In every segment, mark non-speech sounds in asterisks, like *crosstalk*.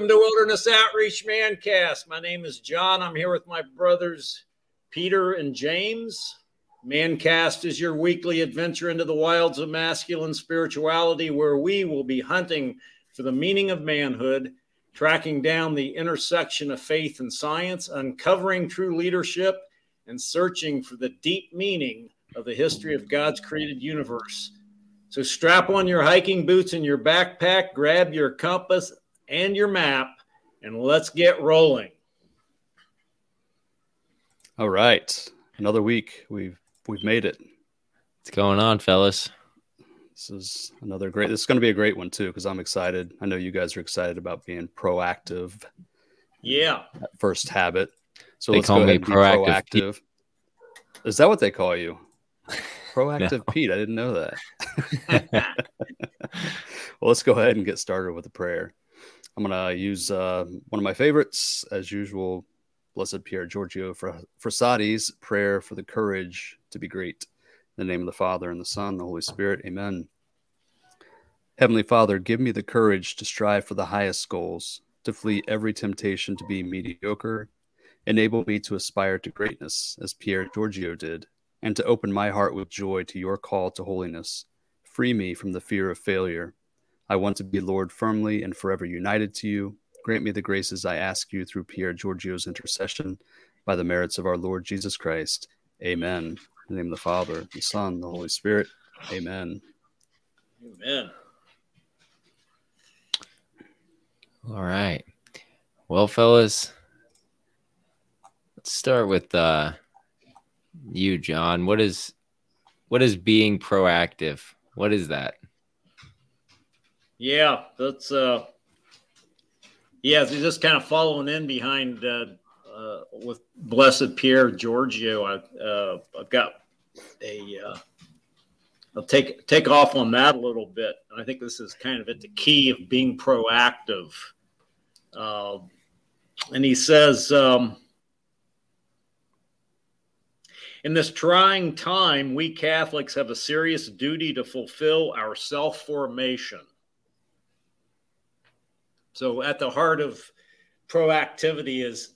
Welcome to Wilderness Outreach Mancast. My name is John. I'm here with my brothers Peter and James. Mancast is your weekly adventure into the wilds of masculine spirituality, where we will be hunting for the meaning of manhood, tracking down the intersection of faith and science, uncovering true leadership, and searching for the deep meaning of the history of God's created universe. So strap on your hiking boots and your backpack, grab your compass and your map, and let's get rolling. All right. Another week. We've we've made it. What's going on, fellas? This is another great this is gonna be a great one too, because I'm excited. I know you guys are excited about being proactive. Yeah. First habit. So They let's call go me ahead proactive proactive. Is that what they call you? *laughs* Proactive No. Pete. I didn't know that. *laughs* well, let's go ahead and get started with a prayer. I'm going to use uh, one of my favorites, as usual, Blessed Pierre Giorgio Fr- Frassati's prayer for the courage to be great. In the name of the Father, and the Son, and the Holy Spirit. Amen. Heavenly Father, give me the courage to strive for the highest goals, to flee every temptation to be mediocre. Enable me to aspire to greatness, as Pierre Giorgio did, and to open my heart with joy to your call to holiness. Free me from the fear of failure. I want to be, Lord, firmly and forever united to you. Grant me the graces I ask you through Pierre Giorgio's intercession by the merits of our Lord Jesus Christ. Amen. In the name of the Father, the Son, the Holy Spirit. Amen. Amen. All right. Well, fellas, let's start with uh you, John. What is what is being proactive? What is that? Yeah, that's uh yeah, so just kind of following in behind uh, uh with Blessed Pierre Giorgio. I uh I've got a uh I'll take take off on that a little bit. I think this is kind of at the key of being proactive. Uh, and he says, um, in this trying time, we Catholics have a serious duty to fulfill our self formation. So, at the heart of proactivity is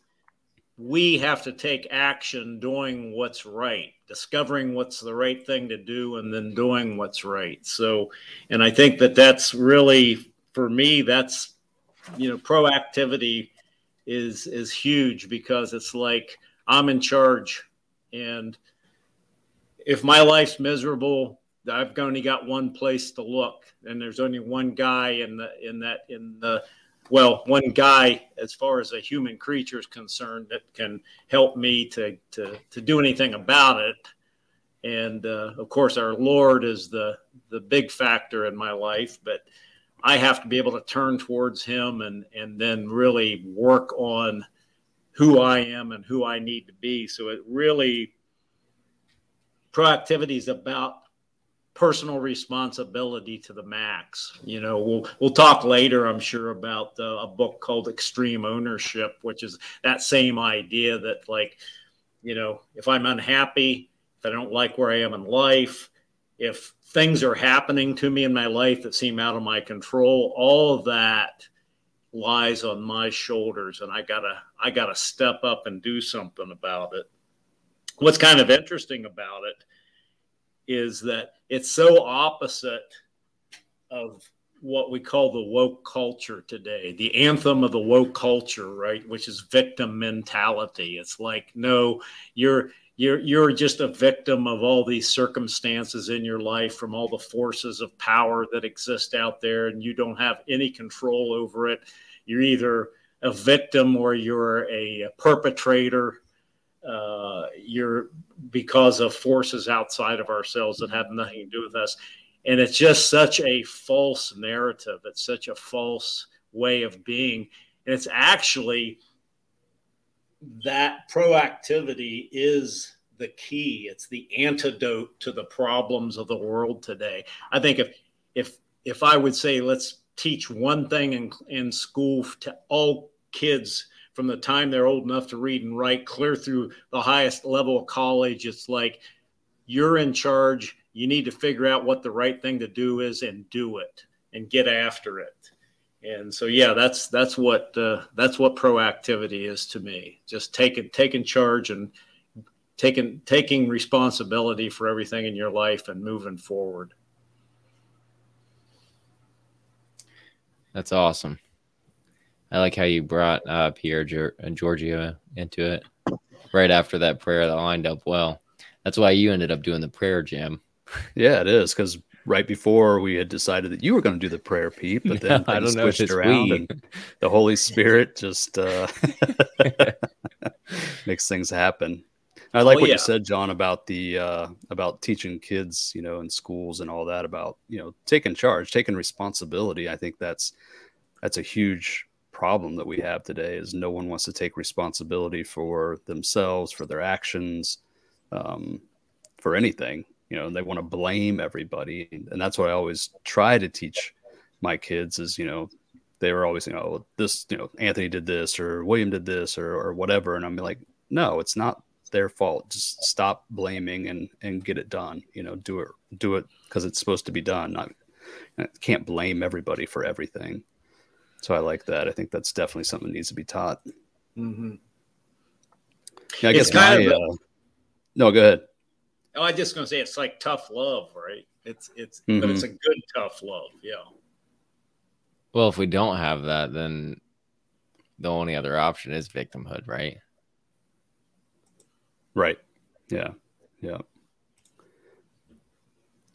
we have to take action doing what's right, discovering what's the right thing to do, and then doing what's right. So, and I think that that's really, for me, that's, you know, proactivity is is huge because it's like I'm in charge and if my life's miserable i've only got one place to look and there's only one guy in the in that in the well one guy as far as a human creature is concerned that can help me to to to do anything about it. And uh, of course our lord is the the big factor in my life but i have to be able to turn towards him and and then really work on who i am and who i need to be. So it really proactivity is about personal responsibility to the max. You know, we'll we'll talk later, I'm sure, about uh, a book called Extreme Ownership, which is that same idea that like, you know, if I'm unhappy, if I don't like where I am in life, if things are happening to me in my life that seem out of my control, all of that lies on my shoulders and I gotta I gotta step up and do something about it what's kind of interesting about it is that it's so opposite of what we call the woke culture today the anthem of the woke culture right which is victim mentality. It's like no you're you're you're just a victim of all these circumstances in your life from all the forces of power that exist out there and you don't have any control over it. You're either a victim or you're a perpetrator. Uh, you're because of forces outside of ourselves that have nothing to do with us. And it's just such a false narrative. It's such a false way of being. And it's actually that proactivity is the key. It's the antidote to the problems of the world today. I think if if if I would say let's teach one thing in in school to all kids from the time they're old enough to read and write clear through the highest level of college it's like you're in charge. You need to figure out what the right thing to do is and do it and get after it. And so yeah that's that's what uh, that's what proactivity is to me. Just taking taking charge and taking taking responsibility for everything in your life and moving forward. That's awesome i like how you brought uh, pierre and giorgio into it right after that prayer that lined up well that's why you ended up doing the prayer jam *laughs* yeah it is because right before we had decided that you were going to do the prayer, Pete, but *laughs* then I don't know switched around we. and the Holy *laughs* Spirit just uh, makes things happen. I like oh, what yeah. you said, John, about the uh, about teaching kids, you know, in schools and all that about you know taking charge, taking responsibility. I think that's that's a huge problem that we have today. Is no one wants to take responsibility for themselves, for their actions, um, for anything. You know they want to blame everybody and that's what i always try to teach my kids is you know they were always you know this you know anthony did this or william did this or, or whatever and i'm like no it's not their fault. Just stop blaming and and get it done. You know do it do it because it's supposed to be done not can't blame everybody for everything so i like that i think that's definitely something that needs to be taught mm-hmm. yeah, i guess my, uh, no go ahead Oh, I just gonna say it's like tough love, right? It's it's mm-hmm. but it's a good tough love, yeah. Well, if we don't have that, then the only other option is victimhood, right? Right. Yeah. Yeah.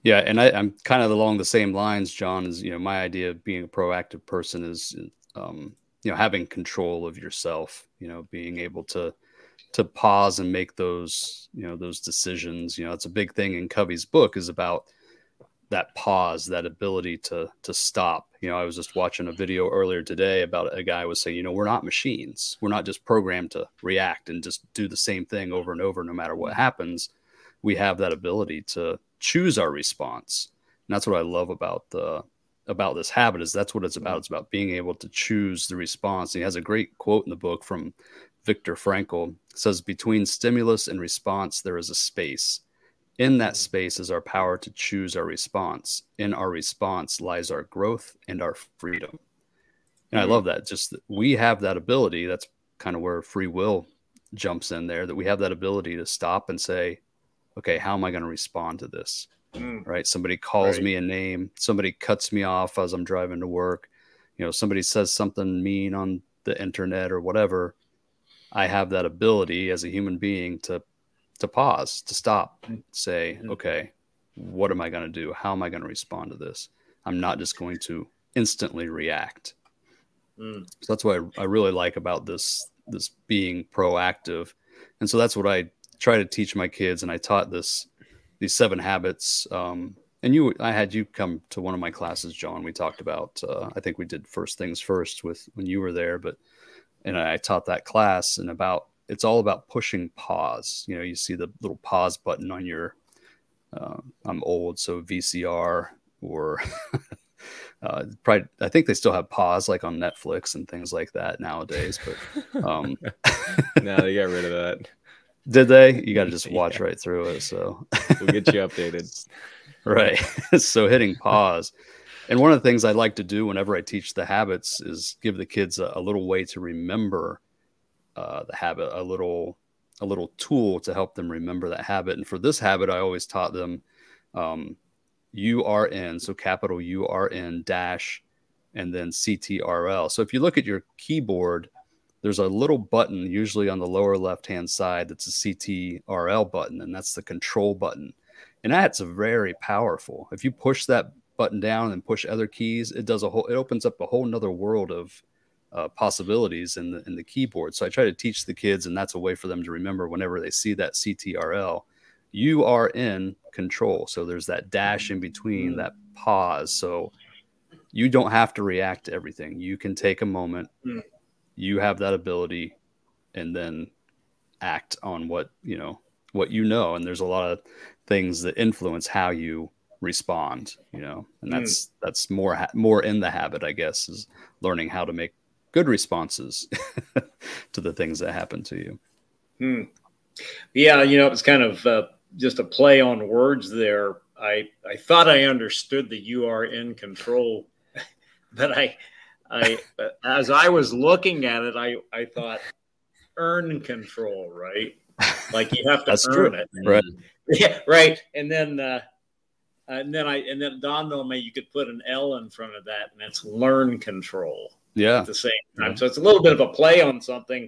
Yeah, and I, am kind of along the same lines, John. Is you know my idea of being a proactive person is, um, you know, having control of yourself. You know, being able to to pause and make those you know those decisions you know it's a big thing in covey's book is about that pause that ability to to stop you know i was just watching a video earlier today about a guy was saying you know we're not machines we're not just programmed to react and just do the same thing over and over no matter what happens we have that ability to choose our response and that's what i love about the about this habit is that's what it's about mm-hmm. it's about being able to choose the response and he has a great quote in the book from Viktor Frankl says between stimulus and response, there is a space. In that mm-hmm. space is our power to choose our response. In our response lies our growth and our freedom. And I mm-hmm. love that. Just that we have that ability. That's kind of where free will jumps in there, that we have that ability to stop and say, okay, how am I going to respond to this? Mm. Right. Somebody calls right. me a name, somebody cuts me off as I'm driving to work. You know, somebody says something mean on the internet or whatever I have that ability as a human being to to pause, to stop, say, okay, what am I going to do? How am I going to respond to this? I'm not just going to instantly react. Mm. So that's what I, I really like about this this being proactive, and so that's what I try to teach my kids. And I taught this these seven habits. Um, and you, I had you come to one of my classes, John. We talked about. Uh, I think we did first things first with when you were there, but and I taught that class and about it's all about pushing pause. You know, you see the little pause button on your. Uh, I'm old, so VCR or *laughs* uh, probably I think they still have pause like on Netflix and things like that nowadays. But um, *laughs* no, they got rid of that. Did they? You got to just *laughs* watch yeah. right through it. So we'll get you updated. *laughs* right. *laughs* so hitting pause and one of the things I like to do whenever I teach the habits is give the kids a, a little way to remember uh, the habit, a little a little tool to help them remember that habit. And for this habit, I always taught them um, URN, so capital URN dash, and then CTRL. So if you look at your keyboard, there's a little button usually on the lower left hand side that's a CTRL button, and that's the control button. And that's very powerful. If you push that button down and push other keys, it does a whole. It opens up a whole nother world of uh, possibilities in the in the keyboard. So I try to teach the kids, and that's a way for them to remember whenever they see that CTRL. You are in control. So there's that dash in between, that pause. So you don't have to react to everything. You can take a moment. You have that ability, and then act on what you know what you know. And there's a lot of things that influence how you respond you know and hmm. that's mm. that's more ha- more in the habit i guess is learning how to make good responses *laughs* to the things that happen to you mm. yeah you know it's kind of uh, just a play on words there i i thought i understood the you are in control *laughs* but i I as I was looking at it, I I thought earn control, right? Like you have to That's earn true. it, Right. *laughs* Yeah, right. And then uh, and then I and then dawned on me you could put an L in front of that, and it's learn control Yeah. at the same time. Yeah. So it's a little bit of a play on something,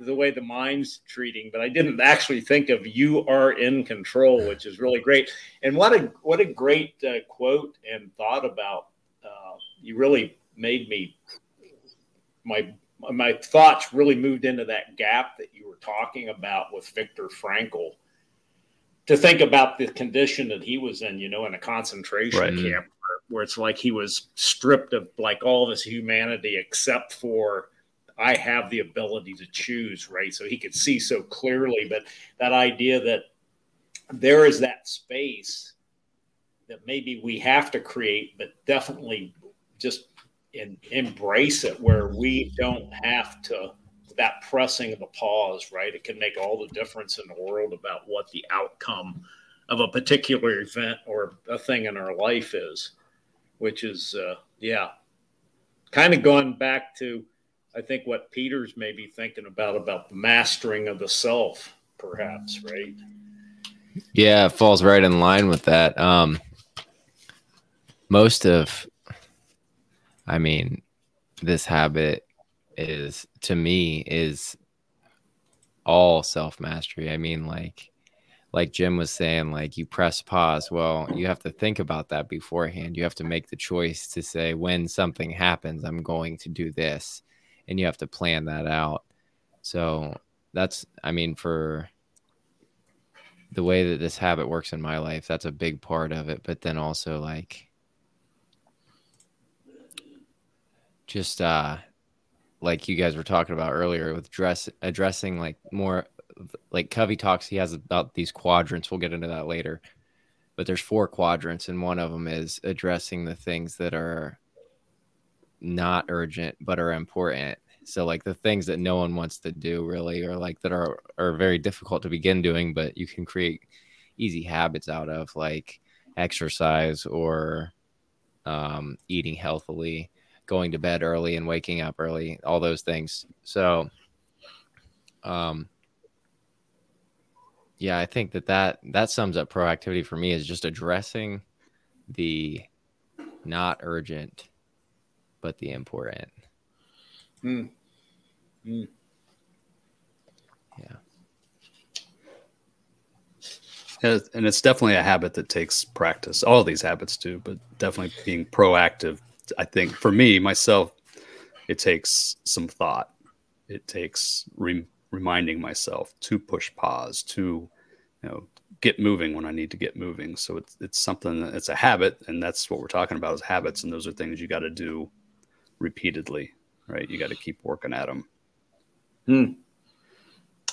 the way the mind's treating. But I didn't actually think of "you are in control," which is really great. And what a what a great uh, quote and thought about. Uh, you really made me my my thoughts really moved into that gap that you were talking about with Viktor Frankl. To think about the condition that he was in, you know, in a concentration Right. camp, where, where it's like he was stripped of like all of his humanity except for I have the ability to choose, right? So he could see so clearly, but that idea that there is that space that maybe we have to create, but definitely just in, embrace it where we don't have to that pressing of a pause, right? It can make all the difference in the world about what the outcome of a particular event or a thing in our life is, which is, uh, yeah, kind of going back to, I think, what Peter's maybe thinking about, about the mastering of the self, perhaps, right? Yeah, it falls right in line with that. Um, most of, I mean, this habit is to me is all self mastery. I mean, like, like Jim was saying, like you press pause. Well, you have to think about that beforehand. You have to make the choice to say when something happens, I'm going to do this, and you have to plan that out. So that's, I mean, for the way that this habit works in my life that's a big part of it but then also like just uh like you guys were talking about earlier with dress addressing like more like covey talks he has about these quadrants. We'll get into that later. But there's four quadrants and one of them is addressing the things that are not urgent but are important. So like the things that no one wants to do really or like that are are very difficult to begin doing but you can create easy habits out of like exercise or um, eating healthily going to bed early and waking up early all those things so um yeah i think that that that sums up proactivity for me is just addressing the not urgent but the important Mm. Mm. yeah Yeah, and it's definitely a habit that takes practice. All these habits do, but definitely being proactive. I think for me myself, it takes some thought. It takes re- reminding myself to push pause, to you know get moving when I need to get moving. So it's it's something that it's a habit, and that's what we're talking about is habits, and those are things you got to do repeatedly, right? You got to keep working at them. Hmm.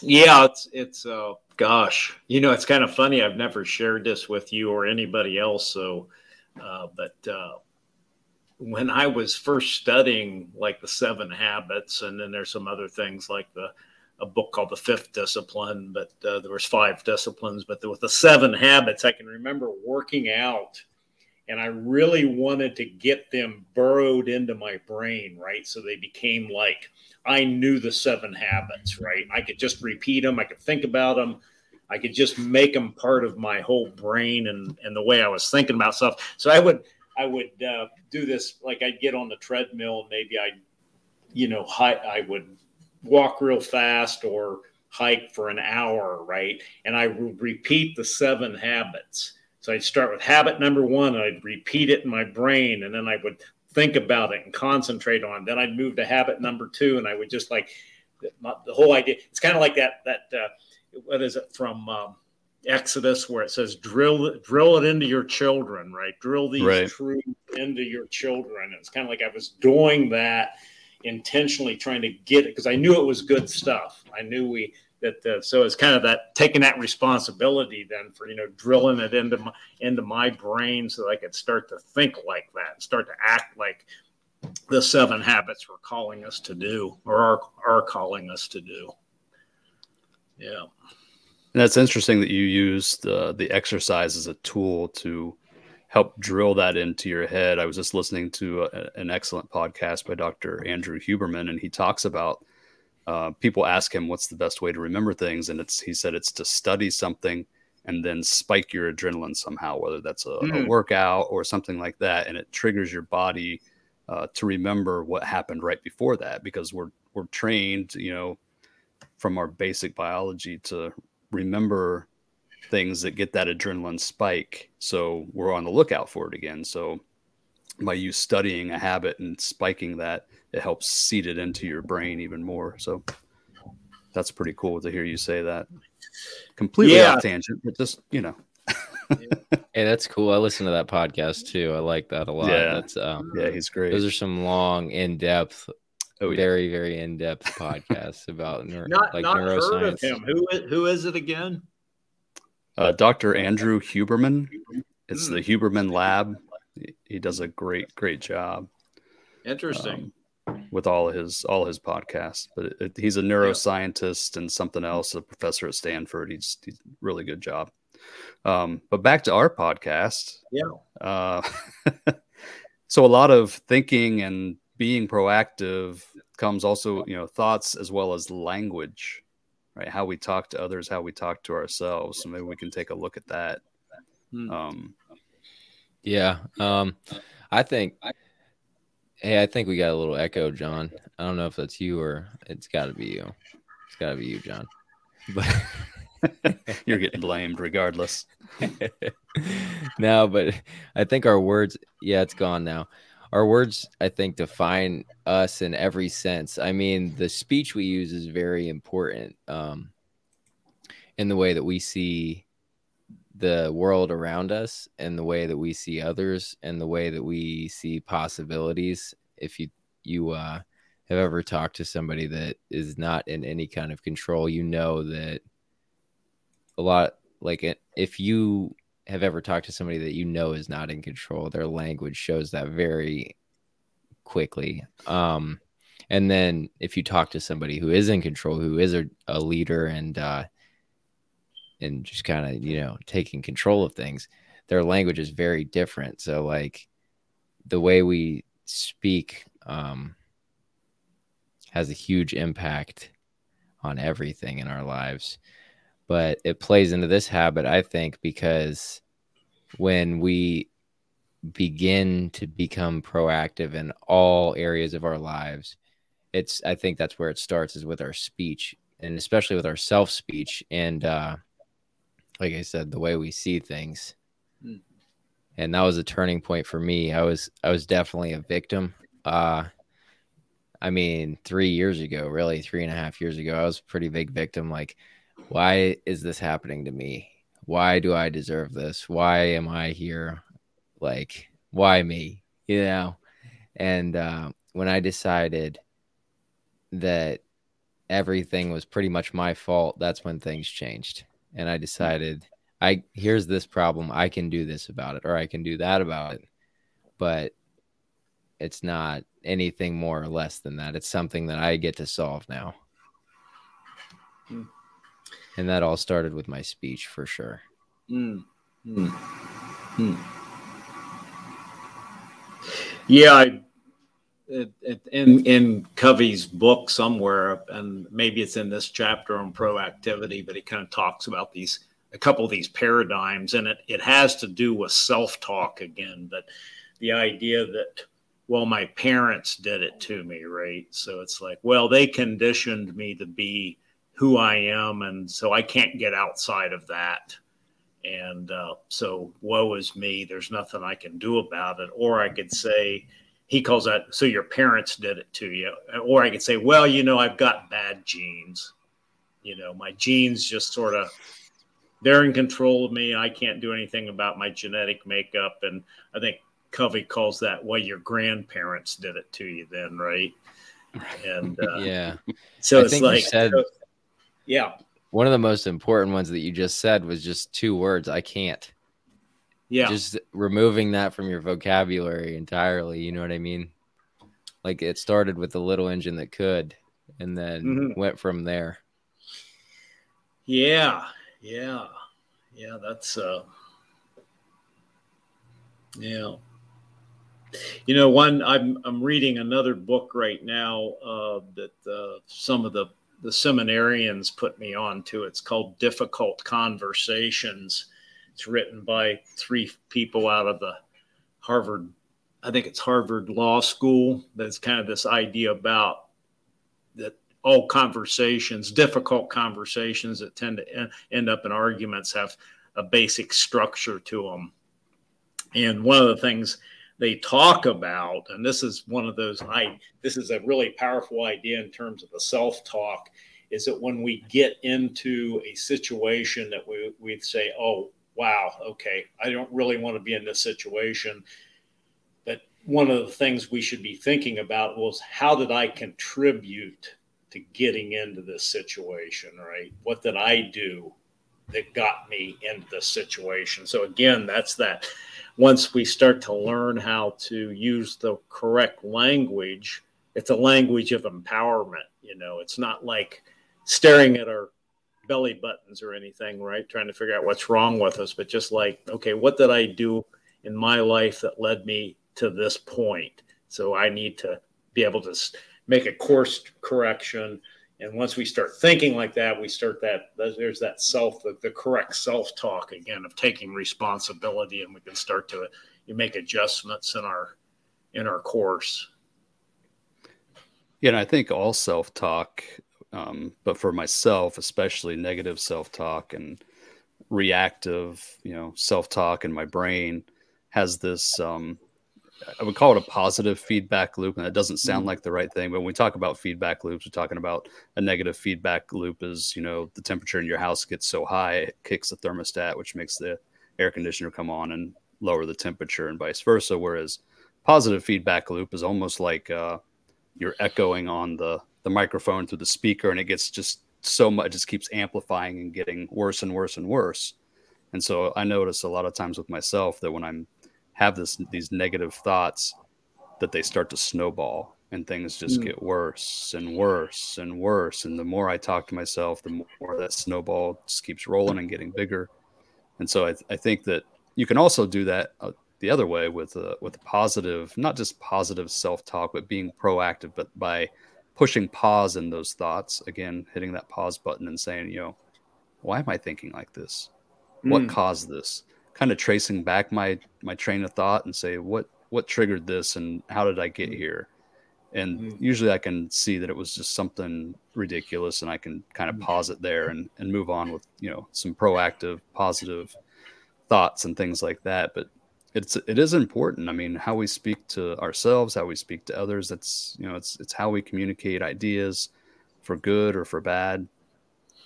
Yeah, it's it's uh gosh, you know, it's kind of funny. I've never shared this with you or anybody else. So, uh, but uh, when I was first studying like the Seven Habits, and then there's some other things like the a book called The Fifth Discipline, but uh, there was five disciplines. But with the Seven Habits, I can remember working out, and I really wanted to get them burrowed into my brain, right? So they became like I knew the seven habits, right? I could just repeat them. I could think about them. I could just make them part of my whole brain and, and the way I was thinking about stuff. So I would I would uh, do this like I'd get on the treadmill and maybe I'd you know I would walk real fast or hike for an hour, right? And I would repeat the seven habits. So I'd start with habit number one, and I'd repeat it in my brain, and then I would think about it and concentrate on. it. Then I'd move to habit number two, and I would just like the, the whole idea. It's kind of like that. That uh, what is it from um, Exodus where it says drill drill it into your children, right? Drill these Right. truths into your children. It's kind of like I was doing that intentionally, trying to get it because I knew it was good stuff. I knew we that uh, so it's kind of that taking that responsibility then for you know drilling it into my into my brain so that I could start to think like that and start to act like the seven habits were calling us to do or are, are calling us to do yeah And that's interesting that you use the the exercise as a tool to help drill that into your head. I was just listening to a, an excellent podcast by Dr. Andrew Huberman, and he talks about uh, people ask him what's the best way to remember things, and it's he said it's to study something and then spike your adrenaline somehow, whether that's a, mm. a workout or something like that, and it triggers your body uh, to remember what happened right before that because we're we're trained, you know, from our basic biology to remember things that get that adrenaline spike. So we're on the lookout for it again. So by you studying a habit and spiking that, it helps seed it into your brain even more. So that's pretty cool to hear you say that. Completely yeah. off tangent, but just you know. *laughs* hey, that's cool. I listen to that podcast too. I like that a lot. Yeah, that's um, yeah, he's great. Those are some long, in depth, oh, yeah. very very in depth podcast about neuro, not, like not neuroscience. Heard of him. Who who is it again? Uh, Dr. Andrew Huberman. It's mm. the Huberman Lab. He does a great great job. Interesting. Um, with all his all his podcasts. But it, it, he's a neuroscientist and something else, a professor at Stanford. He's, he's really good job. Um, but back to our podcast. Yeah. Uh, *laughs* so a lot of thinking and being proactive comes also, you know, thoughts as well as language, right? How we talk to others, how we talk to ourselves. So maybe we can take a look at that. Hmm. Um, yeah. Um, I think Hey, I think we got a little echo, John. I don't know if that's you or it's got to be you. It's got to be you, John. But *laughs* you're getting blamed regardless. *laughs* no, but I think our words, yeah, it's gone now. Our words, I think, define us in every sense. I mean, the speech we use is very important um, in the way that we see the world around us and the way that we see others and the way that we see possibilities if you you uh, have ever talked to somebody that is not in any kind of control you know that a lot like if you have ever talked to somebody that you know is not in control their language shows that very quickly. Um and then if you talk to somebody who is in control who is a, a leader and uh and just kind of you know taking control of things their language is very different. So like the way we speak um, has a huge impact on everything in our lives but it plays into this habit i think because when we begin to become proactive in all areas of our lives it's i think that's where it starts is with our speech and especially with our self speech and uh like I said, the way we see things. Mm. And that was a turning point for me. I was I was definitely a victim. Uh I mean, three years ago, really three and a half years ago, I was a pretty big victim. Like, why is this happening to me? Why do I deserve this? Why am I here? Like, why me? You know? And uh, when I decided that everything was pretty much my fault, that's when things changed and I decided I here's this problem, I can do this about it or I can do that about it. But it's not anything more or less than that. It's something that I get to solve now. Mm. And that all started with my speech for sure. Mm. Mm. Yeah, I it, it, in in Covey's book somewhere, and maybe it's in this chapter on proactivity, but he kind of talks about these a couple of these paradigms, and it it has to do with self talk again. But the idea that well, my parents did it to me, right? So it's like, well, they conditioned me to be who I am, and so I can't get outside of that. And uh, so, woe is me. There's nothing I can do about it. Or I could say, he calls that so your parents did it to you or i could say well you know i've got bad genes you know my genes just sort of they're in control of me i can't do anything about my genetic makeup and i think covey calls that well your grandparents did it to you then right *laughs* and uh, yeah so I it's like said, so, yeah one of the most important ones that you just said was just two words i can't yeah. Just removing that from your vocabulary entirely. You know what I mean? Like it started with the little engine that could and then mm-hmm. went from there. Yeah. Yeah. Yeah. That's, uh, Yeah. You know, one I'm I'm reading another book right now uh, that uh, some of the the seminarians put me on to. It's called Difficult Conversations. It's written by three people out of the Harvard, I think it's Harvard Law School. That's kind of this idea about that all conversations, difficult conversations that tend to end up in arguments, have a basic structure to them. And one of the things they talk about, and this is one of those, I this is a really powerful idea in terms of the self-talk, is that when we get into a situation that we we say, oh wow, okay, I don't really want to be in this situation. But one of the things we should be thinking about was how did I contribute to getting into this situation, right? What did I do that got me into this situation? So again, that's that once we start to learn how to use the correct language, it's a language of empowerment. You know, it's not like staring at our belly buttons or anything, right? Trying to figure out what's wrong with us, but just like, okay, what did I do in my life that led me to this point? So I need to be able to make a course correction. And once we start thinking like that, we start that there's that self, the, the correct self talk again of taking responsibility, and we can start to you make adjustments in our in our course. Yeah, and I think all self talk, um, but for myself, especially negative self talk and reactive, you know, self talk in my brain has this um, I would call it a positive feedback loop, and that doesn't sound mm-hmm. like the right thing. But when we talk about feedback loops, we're talking about a negative feedback loop. Is you know the temperature in your house gets so high, it kicks the thermostat, which makes the air conditioner come on and lower the temperature, and vice versa. Whereas positive feedback loop is almost like uh, you're echoing on the the microphone through the speaker, and it gets just so much, it just keeps amplifying and getting worse and worse and worse. And so I notice a lot of times with myself that when I'm have this these negative thoughts that they start to snowball and things just mm. get worse and worse and worse and the more i talk to myself the more that snowball just keeps rolling and getting bigger and so i, I think that you can also do that uh, the other way with a with a positive not just positive self-talk but being proactive but by pushing pause in those thoughts again hitting that pause button and saying you know why am i thinking like this what mm. caused this kind of tracing back my my train of thought and say what what triggered this and how did I get mm. here? And mm-hmm. usually I can see that it was just something ridiculous and I can kind of mm. pause it there and, and move on with, you know, some proactive, positive thoughts and things like that. But it's it is important. I mean, how we speak to ourselves, how we speak to others, that's you know, it's it's how we communicate ideas for good or for bad.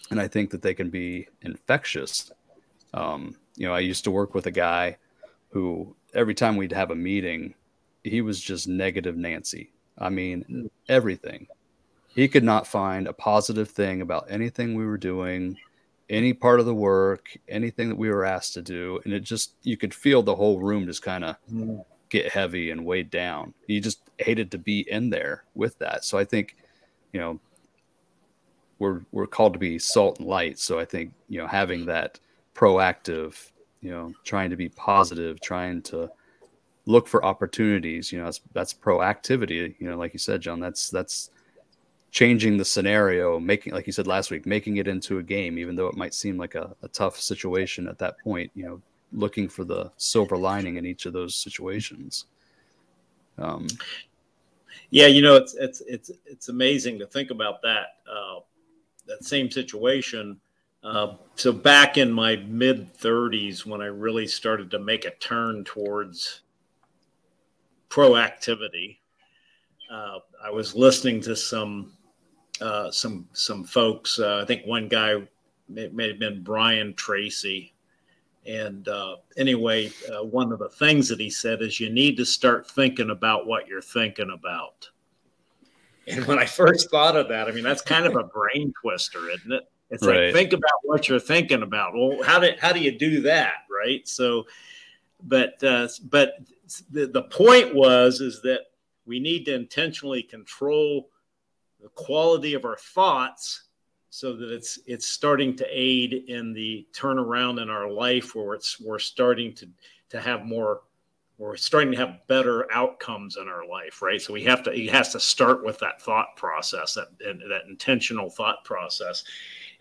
And I think that they can be infectious. Um, you know, I used to work with a guy who every time we'd have a meeting, he was just negative Nancy. I mean, everything. He could not find a positive thing about anything we were doing, any part of the work, anything that we were asked to do. And it just, you could feel the whole room just kind of get heavy and weighed down. He just hated to be in there with that. So I think, you know, we're, we're called to be salt and light. So I think, you know, having that proactive, you know, trying to be positive, trying to look for opportunities. You know, that's that's proactivity. You know, like you said, John, that's that's changing the scenario, making like you said last week, making it into a game, even though it might seem like a, a tough situation at that point. You know, looking for the silver lining in each of those situations. Um, yeah, you know, it's it's it's it's amazing to think about that uh, that same situation uh, so back in my mid 30s, when I really started to make a turn towards proactivity, uh, I was listening to some uh, some some folks. Uh, I think one guy may, may, have been Brian Tracy, and uh, anyway, one of the things that he said is you need to start thinking about what you're thinking about. And when I first thought of that, I mean that's kind of a brain twister, isn't it? It's right. like think about what you're thinking about. Well, how do how do you do that, right? So, but uh, but the, the point was is that we need to intentionally control the quality of our thoughts so that it's it's starting to aid in the turnaround in our life where it's we're starting to to have more we're starting to have better outcomes in our life, right? So we have to, it has to start with that thought process, that that intentional thought process.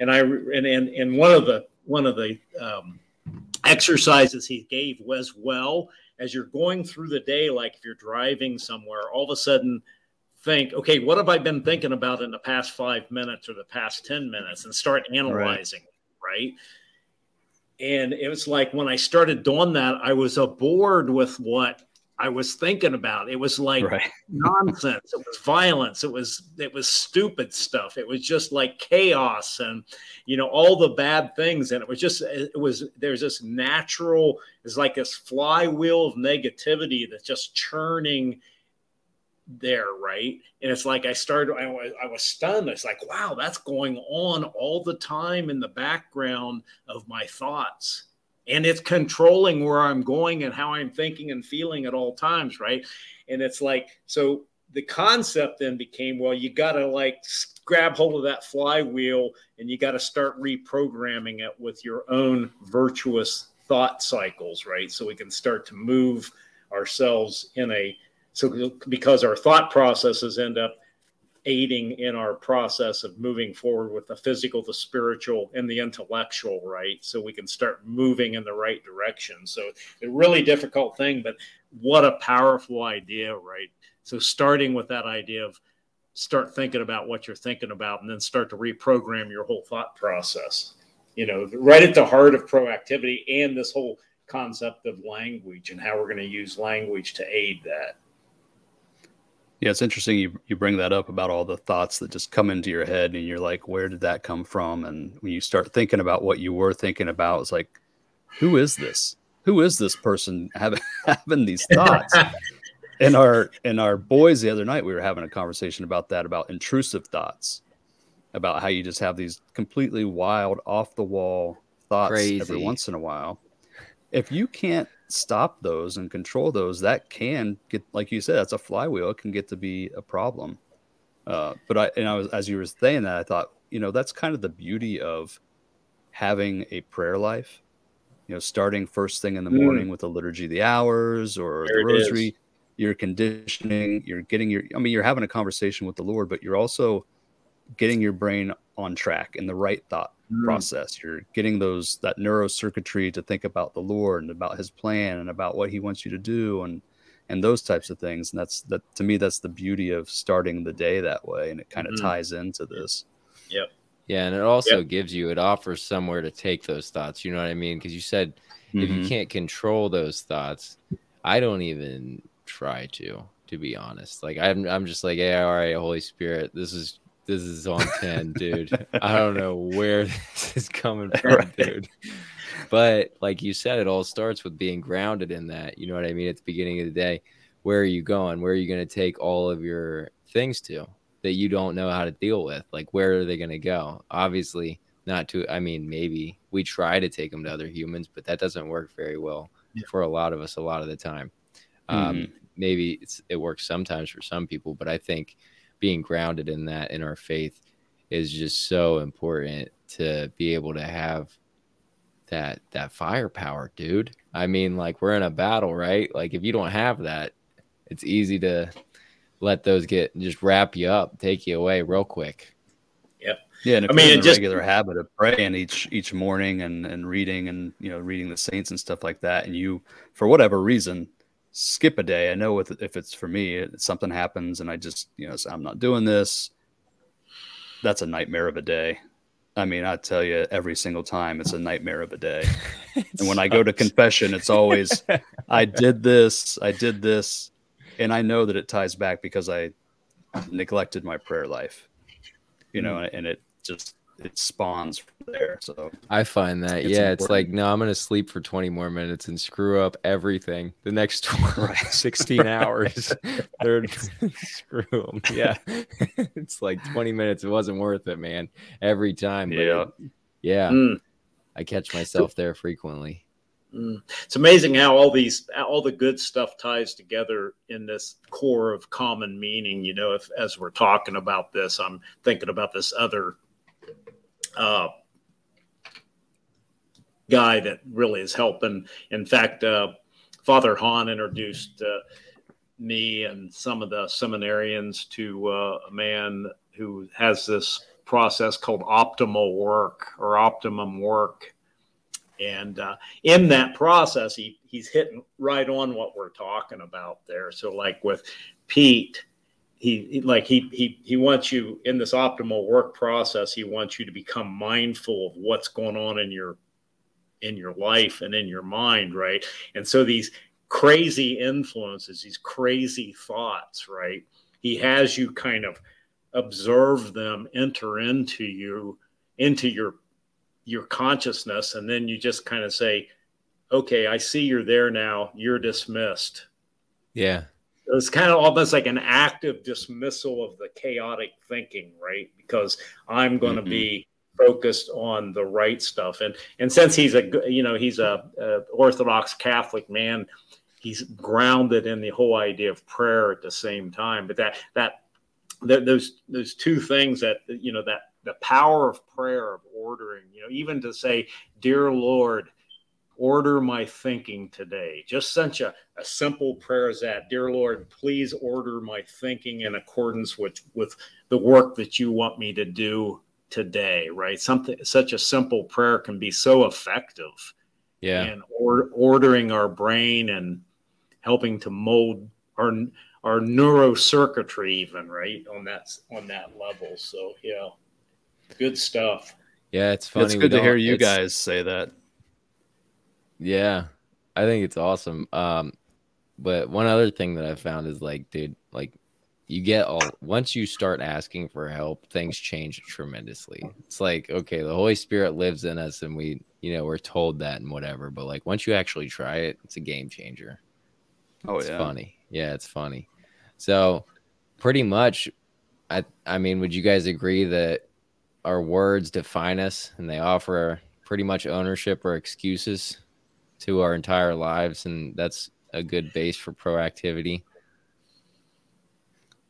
And I and and, and one of the one of the um, exercises he gave was well as you're going through the day, like if you're driving somewhere, all of a sudden think, okay, what have I been thinking about in the past five minutes or the past 10 minutes and start analyzing, right? right? And it was like when I started doing that, I was aboard with what I was thinking about. It was like right. *laughs* nonsense. It was violence. It was it was stupid stuff. It was just like chaos and you know all the bad things. And it was just it was there's this natural. It's like this flywheel of negativity that's just churning there, right? And it's like I started, I was, I was stunned. It's like, wow, that's going on all the time in the background of my thoughts. And it's controlling where I'm going and how I'm thinking and feeling at all times, right? And it's like, so the concept then became, well, you got to like grab hold of that flywheel and you got to start reprogramming it with your own virtuous thought cycles, right? So we can start to move ourselves in a so, because our thought processes end up aiding in our process of moving forward with the physical, the spiritual, and the intellectual, right? So we can start moving in the right direction. So, a really difficult thing, but what a powerful idea, right? So, starting with that idea of start thinking about what you're thinking about and then start to reprogram your whole thought process. You know, right at the heart of proactivity and this whole concept of language and how we're going to use language to aid that. Yeah, it's interesting you you bring that up about all the thoughts that just come into your head and you're like, where did that come from? And when you start thinking about what you were thinking about, it's like, who is this? Who is this person *laughs* having having these thoughts? in our in our boys the other night, we were having a conversation about that, about intrusive thoughts, about how you just have these completely wild, off the wall thoughts Crazy. every once in a while. If you can't stop those and control those, that can get, like you said, that's a flywheel. It can get to be a problem. Uh, but I, and I was, as you were saying that, I thought, you know, that's kind of the beauty of having a prayer life. You know, starting first thing in the mm. morning with the liturgy of the hours or there the rosary. You're conditioning. You're getting your. I mean, you're having a conversation with the Lord, but you're also getting your brain on track in the right thought mm. process. You're getting those that neurocircuitry to think about the Lord and about His plan and about what He wants you to do and and those types of things. And that's that to me, that's the beauty of starting the day that way, and it kind of mm. ties into this. Yep. Yeah, and it also yep. gives you it offers somewhere to take those thoughts. You know what I mean? Because you said mm-hmm. if you mm-hmm. can't control those thoughts, I don't even try to to be honest. Like I'm I'm just like, hey, all right, Holy Spirit, this is this is on 10, dude. I don't know where *laughs* this is coming *laughs* from, right. dude. But like you said, it all starts with being grounded in that. You know what I mean? At the beginning of the day, where are you going? Where are you going to take all of your things to that you don't know how to deal with? Like, where are they going to go? Obviously, not to, I mean, maybe we try to take them to other humans, but that doesn't work very well yeah. for a lot of us a lot of the time. Um, mm-hmm. Maybe it works sometimes for some people, but I think being grounded in that in our faith is just so important to be able to have that that firepower, dude. I mean, like we're in a battle, right? Like if you don't have that, it's easy to let those get just wrap you up, take you away real quick. Yep. Yeah, and I mean, a just regular habit of praying each each morning and and reading and you know reading the saints and stuff like that, and you for whatever reason skip a day. I know with, if it's for me, something happens and I just, you know, I'm not doing this. That's a nightmare of a day. I mean, I tell you, every single time it's a nightmare of a day. *laughs* and when I go to confession, it's always, *laughs* I did this, I did this. And I know that it ties back because I neglected my prayer life, you know, mm. and it just, it spawns from there. So I find that, it's yeah, important. it's like, no, I'm going to sleep for 20 more minutes and screw up everything the next *laughs* *laughs* 16 hours. *laughs* They're screw them. Yeah. it's like 20 minutes. It wasn't worth it, man. Every time. Yeah. It, yeah. Mm. I catch myself there frequently. Mm. It's amazing how all these, all the good stuff ties together in this core of common meaning. You know, if as we're talking about this, I'm thinking about this other uh, guy that really is helping. In fact, uh, Father Hahn introduced uh, me and some of the seminarians to uh, a man who has this process called optimal work or optimum work. And uh, in that process, he, he's hitting right on what we're talking about there. So, like with Pete, he, like he he he wants you in this optimal work process. He wants you to become mindful of what's going on in your in your life and in your mind, right? And so these crazy influences, these crazy thoughts, right? He has you kind of observe them enter into you, into your your consciousness, and then you just kind of say, "Okay, I see you're there now. You're dismissed." Yeah. It's kind of almost like an active dismissal of the chaotic thinking, right? Because I'm going to mm-hmm. be focused on the right stuff, and and since he's a you know he's a, a Orthodox Catholic man, he's grounded in the whole idea of prayer at the same time. But that that, that those those two things that you know that the power of prayer of ordering, you know, even to say, "Dear Lord." Order my thinking today. Just such a, a simple prayer as that. Dear Lord, please order my thinking in accordance with, with the work that you want me to do today, right? Something such a simple prayer can be so effective. Yeah. And or, ordering our brain and helping to mold our our neurocircuitry even right on that on that level so yeah good stuff yeah it's funny it's good to hear you guys say that yeah i think it's awesome um but one other thing that i found is like dude like you get all once you start asking for help things change tremendously it's like okay the holy spirit lives in us and we you know we're told that and whatever but like once you actually try it it's a game changer Oh yeah. it's yeah. funny. Yeah, it's funny. So pretty much I I mean, would you guys agree that our words define us and they offer pretty much ownership or excuses to our entire lives and that's a good base for proactivity?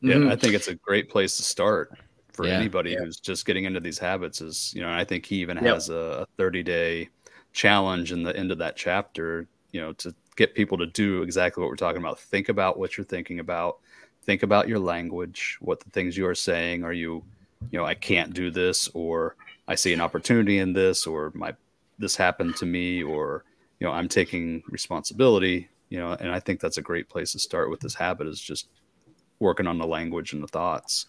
Yeah, mm-hmm. I think it's a great place to start for yeah, anybody yeah. who's just getting into these habits is, you know, I think he even has a 30 day challenge in the end of that chapter, you know, to get people to do exactly what we're talking about. Think about what you're thinking about. Think about your language, what the things you are saying. Are you, you know, I can't do this, or I see an opportunity in this, or my this happened to me, or you know, I'm taking responsibility. You know, and I think that's a great place to start with this habit is just working on the language and the thoughts.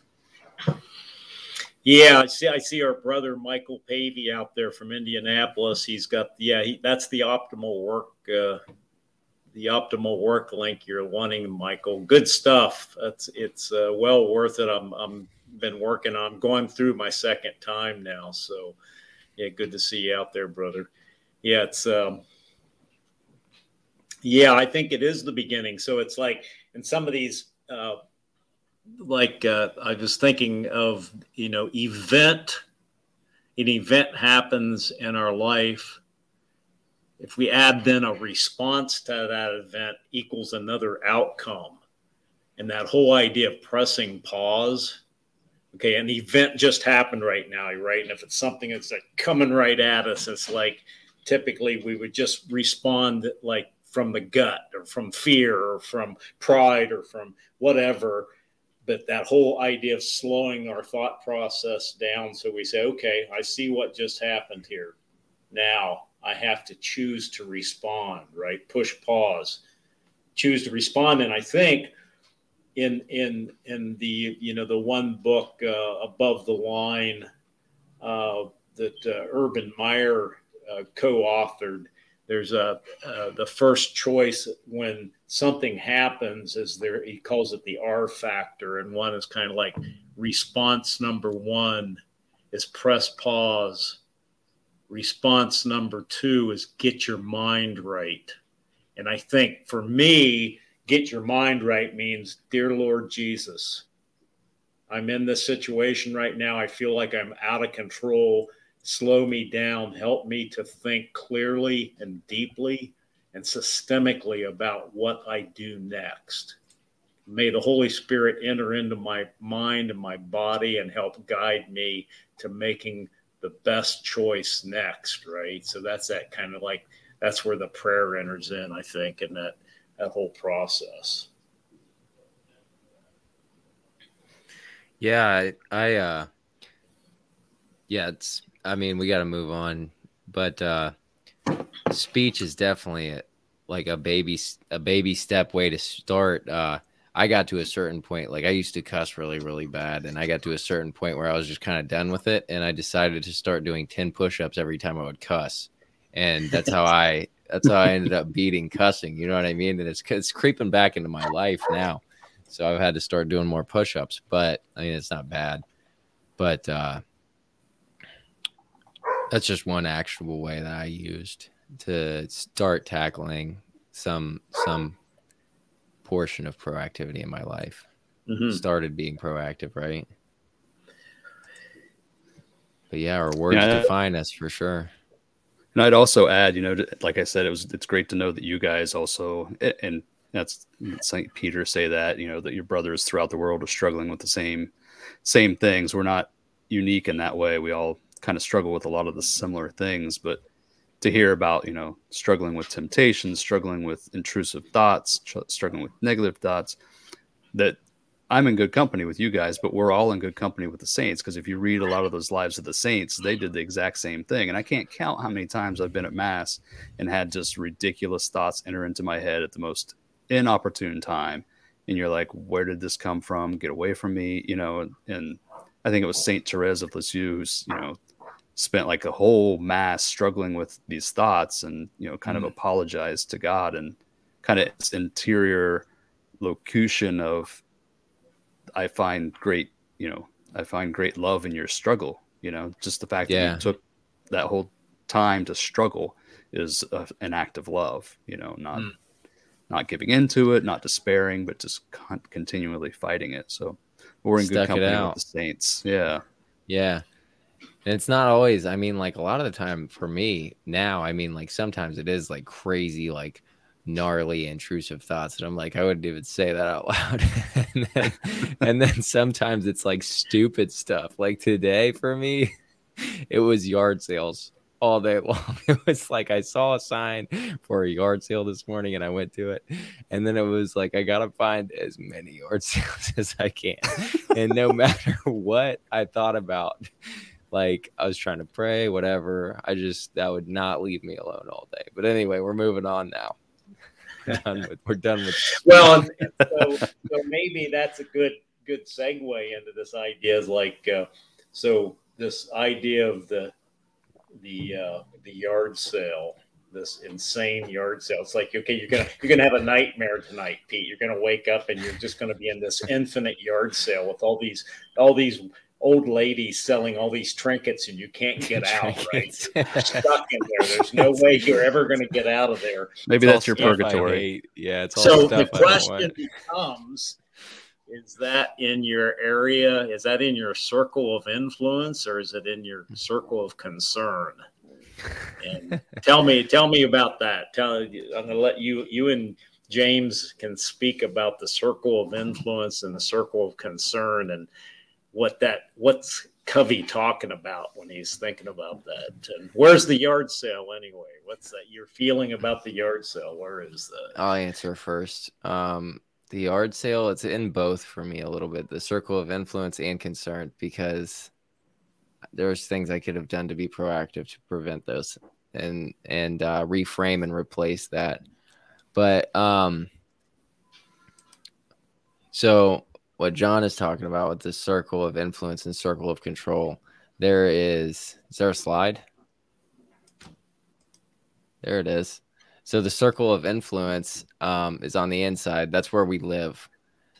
Yeah, I see. I see our brother Michael Pavey out there from Indianapolis. He's got yeah, he, that's the optimal work uh, the optimal work link you're wanting, Michael. Good stuff. It's it's uh, well worth it. I'm I'm been working on going through my second time now. So yeah, good to see you out there, brother. Yeah, it's um, yeah, I think it is the beginning. So it's like in some of these uh, like uh, I was thinking of you know event an event happens in our life. If we add then a response to that event equals another outcome. And that whole idea of pressing pause. Okay an event just happened right now right? And if it's something that's like coming right at us it's like typically we would just respond like from the gut or from fear or from pride or from whatever but that whole idea of slowing our thought process down so we say okay i see what just happened here now I have to choose to respond, right? Push pause, choose to respond. And I think in in in the you know the one book uh, above the line uh, that uh, Urban Meyer uh, co-authored, there's a uh, the first choice when something happens is there he calls it the R factor, and one is kind of like response number one is press pause response number two is get your mind right. And I think for me, get your mind right means, Dear Lord Jesus, I'm in this situation right now. I feel like I'm out of control. Slow me down. Help me to think clearly and deeply and systemically about what I do next. May the Holy Spirit enter into my mind and my body and help guide me to making the best choice next, right? So that's that kind of like that's where the prayer enters in, I think, in that that whole process. Yeah, I, I uh yeah, it's I mean, we got to move on, but uh speech is definitely a, like a baby a baby step way to start uh I got to a certain point, like I used to cuss really, really bad, and I got to a certain point where I was just kind of done with it, and I decided to start doing ten push-ups every time I would cuss, and that's how I that's how I ended up beating cussing. You know what I mean? And it's it's creeping back into my life now, so I've had to start doing more push-ups. But I mean, it's not bad, but uh, that's just one actionable way that I used to start tackling some some portion of proactivity in my life. Mm-hmm. Started being proactive, right? But yeah, our words yeah, define us for sure. And I'd also add, you know, like I said, it was it's great to know that you guys also, and that's Saint Peter say that, you know, that your brothers throughout the world are struggling with the same same things. We're not unique in that way. We all kind of struggle with a lot of the similar things, but to hear about you know struggling with temptation struggling with intrusive thoughts tr- struggling with negative thoughts that i'm in good company with you guys but we're all in good company with the saints because if you read a lot of those lives of the saints they did the exact same thing and i can't count how many times i've been at mass and had just ridiculous thoughts enter into my head at the most inopportune time and you're like where did this come from? Get away from me you know and i think it was saint therese of lisieux who's you know spent like a whole mass struggling with these thoughts and you know kind mm. of apologized to god and kind of interior locution of i find great you know i find great love in your struggle you know just the fact yeah. that you took that whole time to struggle is a, an act of love you know not mm. not giving into it not despairing but just con- continually fighting it so we're in Stuck good company with the saints yeah yeah and it's not always, I mean, like a lot of the time for me now, I mean, like sometimes it is like crazy, like gnarly, intrusive thoughts. And I'm like, I wouldn't even say that out *laughs* loud. and, then, and then sometimes it's like stupid stuff. Like today for me, it was yard sales all day *laughs* long. It was like I saw a sign for a yard sale this morning and I went to it. And then it was like I gotta find as many yard *laughs* sales as I can. And no matter what I thought about, like I was trying to pray, whatever. I just that would not leave me alone all day. But anyway, we're moving on now. we're *laughs* done with we're done with *laughs* well *laughs* so, so maybe that's a good good segue into this idea is like uh, so this idea of the the uh, the yard sale this insane yard sale. It's like, okay, you're gonna you're gonna have a nightmare tonight, Pete. You're gonna wake up and you're just gonna be in this infinite yard sale with all these all these old ladies selling all these trinkets and you can't *laughs* get out, right? You're stuck in there. There's no way you're ever going to get out of there. Maybe it's that's your purgatory. Yeah. It's so the question becomes is that in your area? Is that in your circle of influence or is it in your circle of concern? And tell me, tell me about that. Tell I'm going to let you, you and James can speak about the circle of influence and the circle of concern and what that what's Covey talking about when he's thinking about that. And where's the yard sale anyway? What's that you're feeling about the yard sale? Where is that? I'll answer first. Um, the yard sale, it's in both for me a little bit. The circle of influence and concern because there's things I could have done to be proactive to prevent those and and uh, reframe and replace that. But um, so what John is talking about with this circle of influence and circle of control. There is, is there a slide? There it is. So the circle of influence um, is on the inside. That's where we live.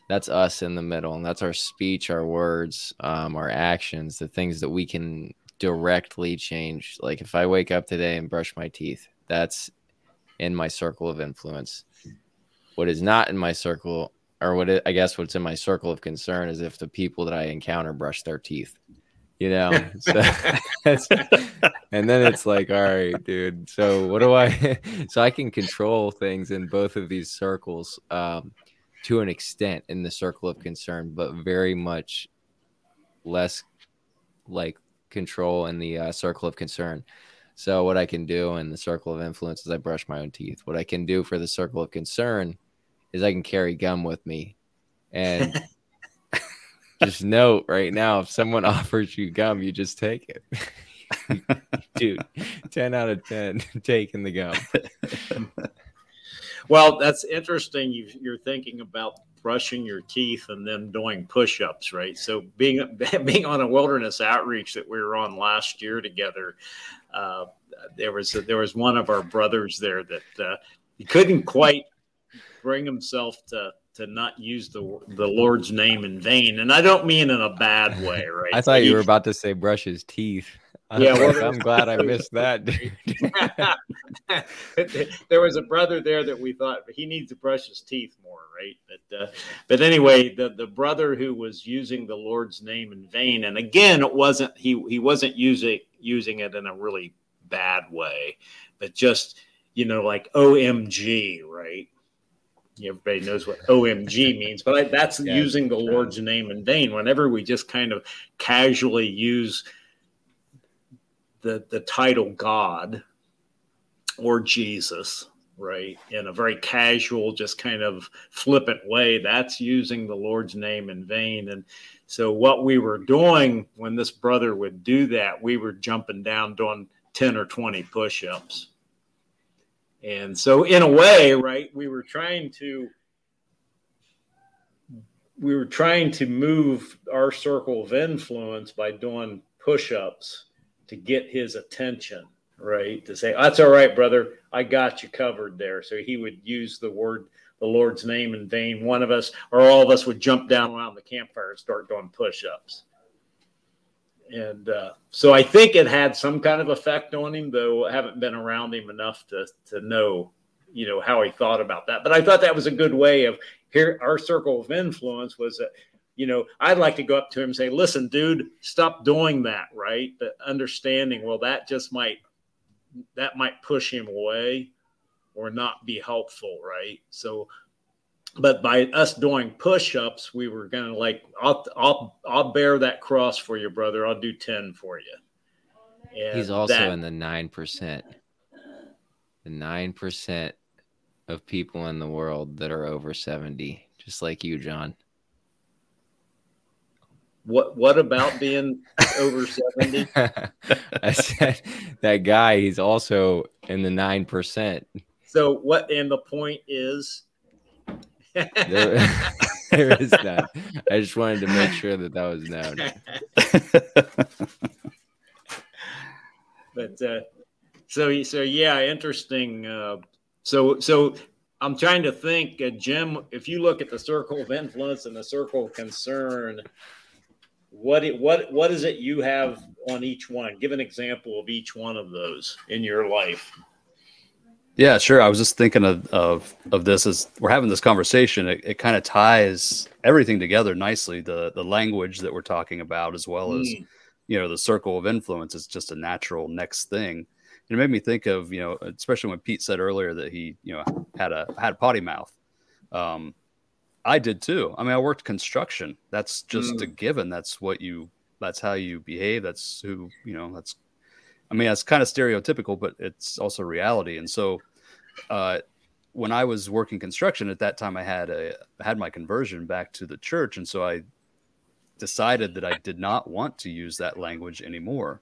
That's us in the middle, and that's our speech, our words, um, our actions, the things that we can directly change. Like if I wake up today and brush my teeth, that's in my circle of influence. What is not in my circle or what it, I guess what's in my circle of concern is if the people that I encounter brush their teeth, you know. so, *laughs* and then it's like, all right, dude. So what do I? *laughs* so I can control things in both of these circles um, to an extent in the circle of concern, but very much less like control in the uh, circle of concern. So what I can do in the circle of influence is I brush my own teeth. What I can do for the circle of concern is I can carry gum with me. And *laughs* just note right now, if someone *laughs* offers you gum, you just take it. *laughs* Dude, 10 out of 10 taking the gum. well, that's interesting. You, are thinking about brushing your teeth and then doing push-ups, right? So being being on a wilderness outreach that we were on last year together, uh, there was a, there was one of our brothers there that uh, he couldn't quite bring himself to to not use the the Lord's name in vain, and I don't mean in a bad way, *laughs* right? I thought you were about to say brush his teeth. *laughs* Yeah, well, I'm glad I missed that. *laughs* there was a brother there that we thought he needs to brush his teeth more, right? But uh, but anyway, the the brother who was using the Lord's name in vain, and again, it wasn't he he wasn't using using it in a really bad way, but just you know like OMG, right? Everybody knows what OMG *laughs* means, but I, that's yeah, using the Lord's name in vain. Whenever we just kind of casually use the the title God or Jesus, right, in a very casual, just kind of flippant way, that's using the Lord's name in vain. And so, what we were doing when this brother would do that, we were jumping down doing 10 or 20 push ups and so, in a way, right, we were trying to we were trying to move our circle of influence by doing push-ups to get his attention, right? To say, "That's all right, brother. I got you covered there." So he would use the word the Lord's name in vain. One of us or all of us would jump down around the campfire and start doing push-ups and uh, so I think it had some kind of effect on him, though I haven't been around him enough to to know, you know, how he thought about that. But I thought that was a good way of here. Our circle of influence was that, you know, I'd like to go up to him and say, "Listen, dude, stop doing that." Right? But understanding, well, that just might that might push him away or not be helpful, right? So but by us doing push-ups, we were gonna like, I'll I'll I'll bear that cross for you, brother. I'll do ten for you. And He's also that, in the nine percent. The nine percent of people in the world that are over seventy, just like you, John. What what about being *laughs* over 70? I said that guy, he's also in the nine percent. So what and the point is there, *laughs* *laughs* there is none. I just wanted to make sure that that was known. but uh, so so yeah, interesting. Uh, so so I'm trying to think, uh, Jim. If you look at the circle of influence and the circle of concern, what it, what what is it you have on each one? Give an example of each one of those in your life. Yeah, sure. I was just thinking of of, of this as we're having this conversation. It, it kind of ties everything together nicely. The the language that we're talking about, as well mm. as you know, the circle of influence is just a natural next thing. And it made me think of you know, especially when Pete said earlier that he you know had a had a potty mouth. Um, I did too. I mean, I worked construction. That's just mm. a given. That's what you. That's how you behave. That's who you know. That's I mean, it's kind of stereotypical, but it's also reality. And so, uh, when I was working construction at that time, I had a had my conversion back to the church, and so I decided that I did not want to use that language anymore,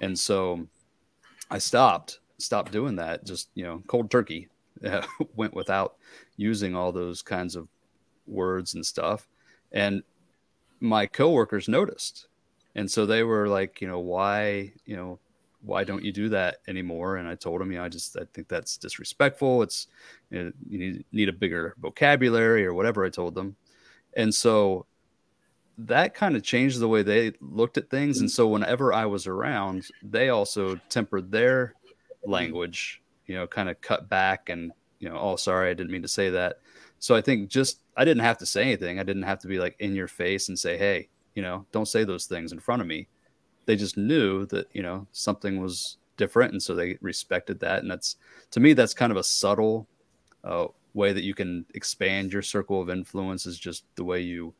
and so I stopped stopped doing that. Just you know, cold turkey *laughs* went without using all those kinds of words and stuff, and my coworkers noticed, and so they were like, you know, why, you know why don't you do that anymore? And I told him, you know, I just I think that's disrespectful. It's you, know, you need need a bigger vocabulary or whatever I told them. And so that kind of changed the way they looked at things. And so whenever I was around, they also tempered their language, you know, kind of cut back and, you know, oh, sorry, I didn't mean to say that. So I think just I didn't have to say anything. I didn't have to be like in your face and say, hey, you know, don't say those things in front of me they just knew that you know something was different and so they respected that and that's to me that's kind of a subtle uh, way that you can expand your circle of influence is just the way you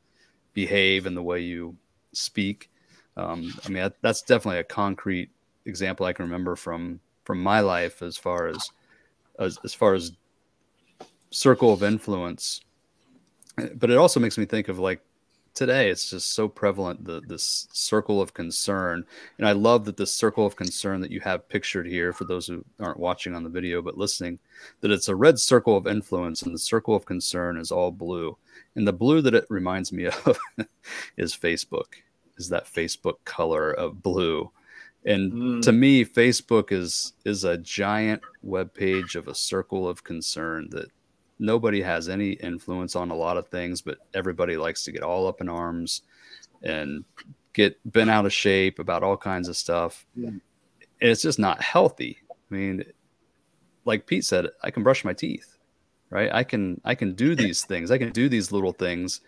behave and the way you speak Um, I mean, that's definitely a concrete example I can remember from from my life as far as as, as far as circle of influence. But it also makes me think of like today it's just so prevalent the this circle of concern. And i love that this circle of concern that you have pictured here for those who aren't watching on the video but listening that it's a red circle of influence and the circle of concern is all blue. And the blue that it reminds me *laughs* of is facebook is that facebook color of blue. And mm. to me facebook is is a giant web page of a circle of concern that nobody has any influence on a lot of things, but everybody likes to get all up in arms and get bent out of shape about all kinds of stuff. Yeah. And it's just not healthy. I mean, like Pete said, I can brush my teeth, right? I can I can do these things. I can do these little things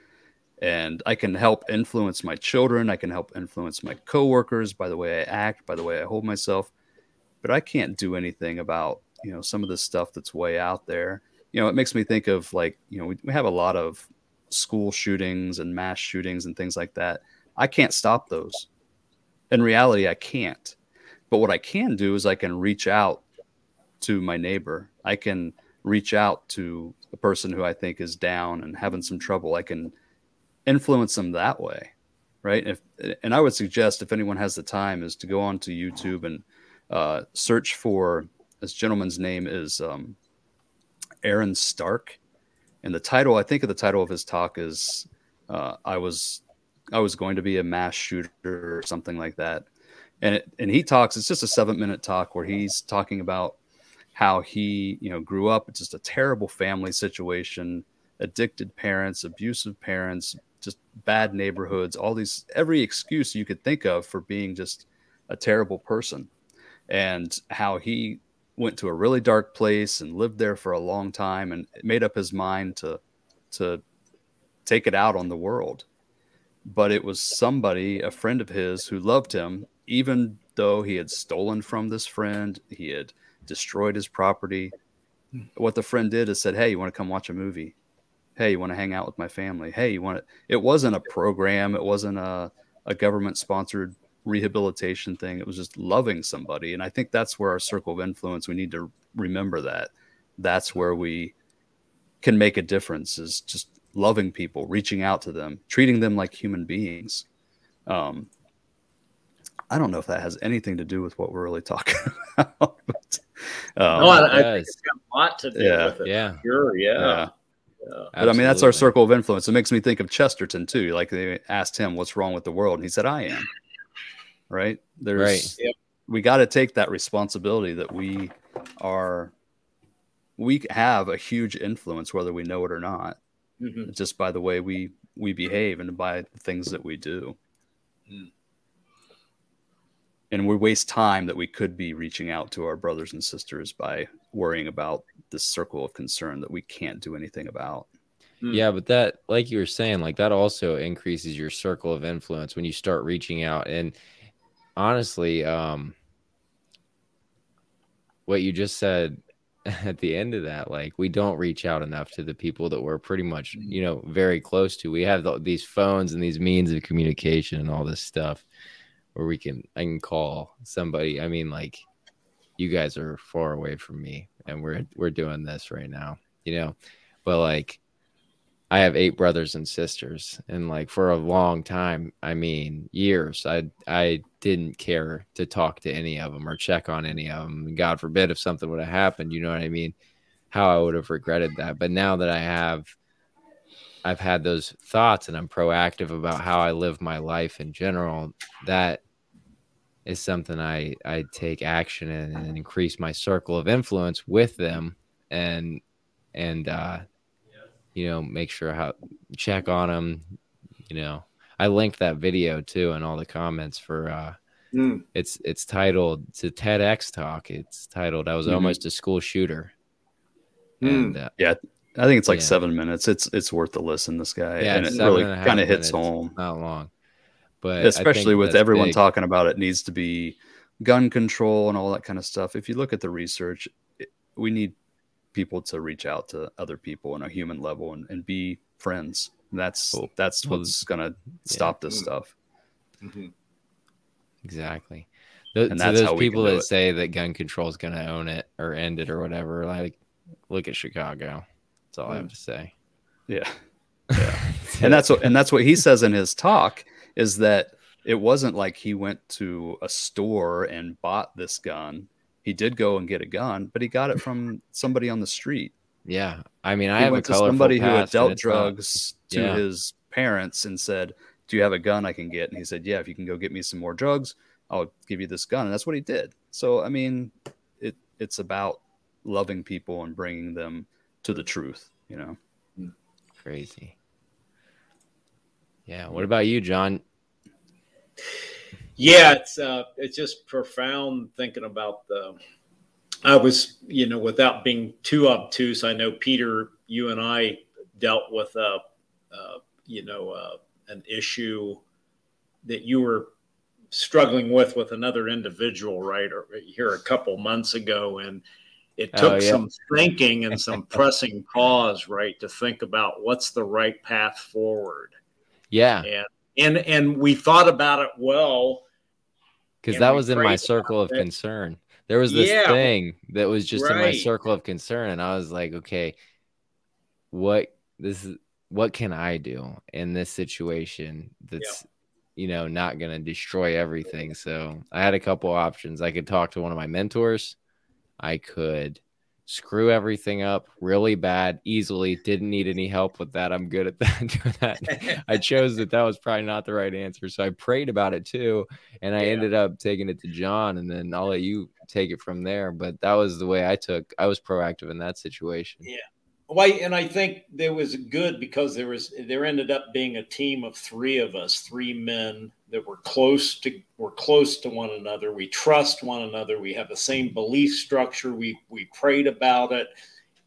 and I can help influence my children. I can help influence my coworkers by the way I act, by the way I hold myself. But I can't do anything about, you know, some of the stuff that's way out there you know, it makes me think of like, you know, we, we have a lot of school shootings and mass shootings and things like that. I can't stop those. In reality, I can't. But what I can do is I can reach out to my neighbor. I can reach out to a person who I think is down and having some trouble. I can influence them that way. Right. If, and I would suggest if anyone has the time is to go onto YouTube and uh, search for this gentleman's name is um, Aaron Stark, and the title I think of the title of his talk is uh, "I was I was going to be a mass shooter" or something like that. And it, and he talks. It's just a seven minute talk where he's talking about how he you know grew up. It's just a terrible family situation, addicted parents, abusive parents, just bad neighborhoods, all these every excuse you could think of for being just a terrible person, and how he went to a really dark place and lived there for a long time and made up his mind to to take it out on the world. But it was somebody a friend of his who loved him even though he had stolen from this friend he had destroyed his property. What the friend did is said hey you want to come watch a movie? Hey you want to hang out with my family? Hey you want to it wasn't a program it wasn't a, a government sponsored rehabilitation thing. It was just loving somebody. And I think that's where our circle of influence, we need to remember that. That's where we can make a difference is just loving people, reaching out to them, treating them like human beings. Um, I don't know if that has anything to do with what we're really talking *laughs* about. But, um, no, I, I think it's got a lot to do yeah, with it. Yeah. Sure. Yeah. yeah. Yeah, but I mean, that's our circle of influence. It makes me think of Chesterton too. Like they asked him, "What's wrong with the world?" and he said, "I am." Right? There's right. Yep. we got to take that responsibility that we are we have a huge influence whether we know it or not mm-hmm. just by the way we we behave and by the things that we do mm. and we waste time that we could be reaching out to our brothers and sisters by worrying about this circle of concern that we can't do anything about mm. yeah but that like you were saying like that also increases your circle of influence when you start reaching out and honestly, um, what you just said *laughs* at the end of that, like we don't reach out enough to the people that we're pretty much, mm-hmm. you know, very close to. We have the, these phones and these means of communication and all this stuff where we can, I can call somebody. I mean, like you guys are far away from me and we're, we're doing this right now, you know, but like I have eight brothers and sisters, and like for a long time, I mean years, I I didn't care to talk to any of them or check on any of them. God forbid if something would have happened, you know what I mean? How I would have regretted that. But now that I have, I've had those thoughts, and I'm proactive about how I live my life in general. That is something I I take action in and increase my circle of influence with them, and and uh, you know, make sure how check on them. You know, I linked that video too in all the comments for uh mm. it's it's titled to TEDx talk. It's titled I was mm-hmm. almost a school shooter. Mm. And uh, yeah, I think it's like yeah. seven minutes. It's it's worth the listen. This guy, yeah, and it really kind of hits home. Not long, but especially with everyone big. talking about it, needs to be gun control and all that kind of stuff. If you look at the research, it, we need people to reach out to other people on a human level and, and be friends. And that's cool. that's what's gonna stop this stuff. Mm-hmm. Exactly. The, and that's those people that it. say that gun control is going to own it or end it or whatever, like look at Chicago. That's all mm. I have to say. Yeah. Yeah. *laughs* and that's what and that's what he says in his talk is that it wasn't like he went to a store and bought this gun. He did go and get a gun, but he got it from somebody on the street. Yeah, I mean, I he have went a to somebody who had dealt drugs not, to his parents and said, "Do you have a gun I can get?" And he said, "Yeah, if you can go get me some more drugs, I'll give you this gun." And that's what he did. So, I mean, it it's about loving people and bringing them to the truth. You know, crazy. Yeah. What about you, John? Yeah, it's uh, it's just profound thinking about the. I was, you know, without being too obtuse, I know Peter, you and I dealt with a, uh, you know, uh, an issue that you were struggling with with another individual, right? Or here a couple months ago, and it oh, took oh, yeah. some thinking and some *laughs* pressing pause, right, to think about what's the right path forward. Yeah, and and and we thought about it well because that was in my circle of it. concern. There was this yeah. thing that was just right. in my circle of concern, and I was like, okay, what this is what can I do in this situation that's yeah. you know not going to destroy everything? So I had a couple options. I could talk to one of my mentors. I could screw everything up really bad easily. Didn't need any help with that. I'm good at that. *laughs* That. I chose that that was probably not the right answer. So I prayed about it too. And I yeah. ended up taking it to John and then I'll let you take it from there. But that was the way I took I was proactive in that situation. Yeah. Well, and I think there was good because there was there ended up being a team of three of us, three men that were close to we're close to one another. We trust one another. We have the same belief structure. We we prayed about it,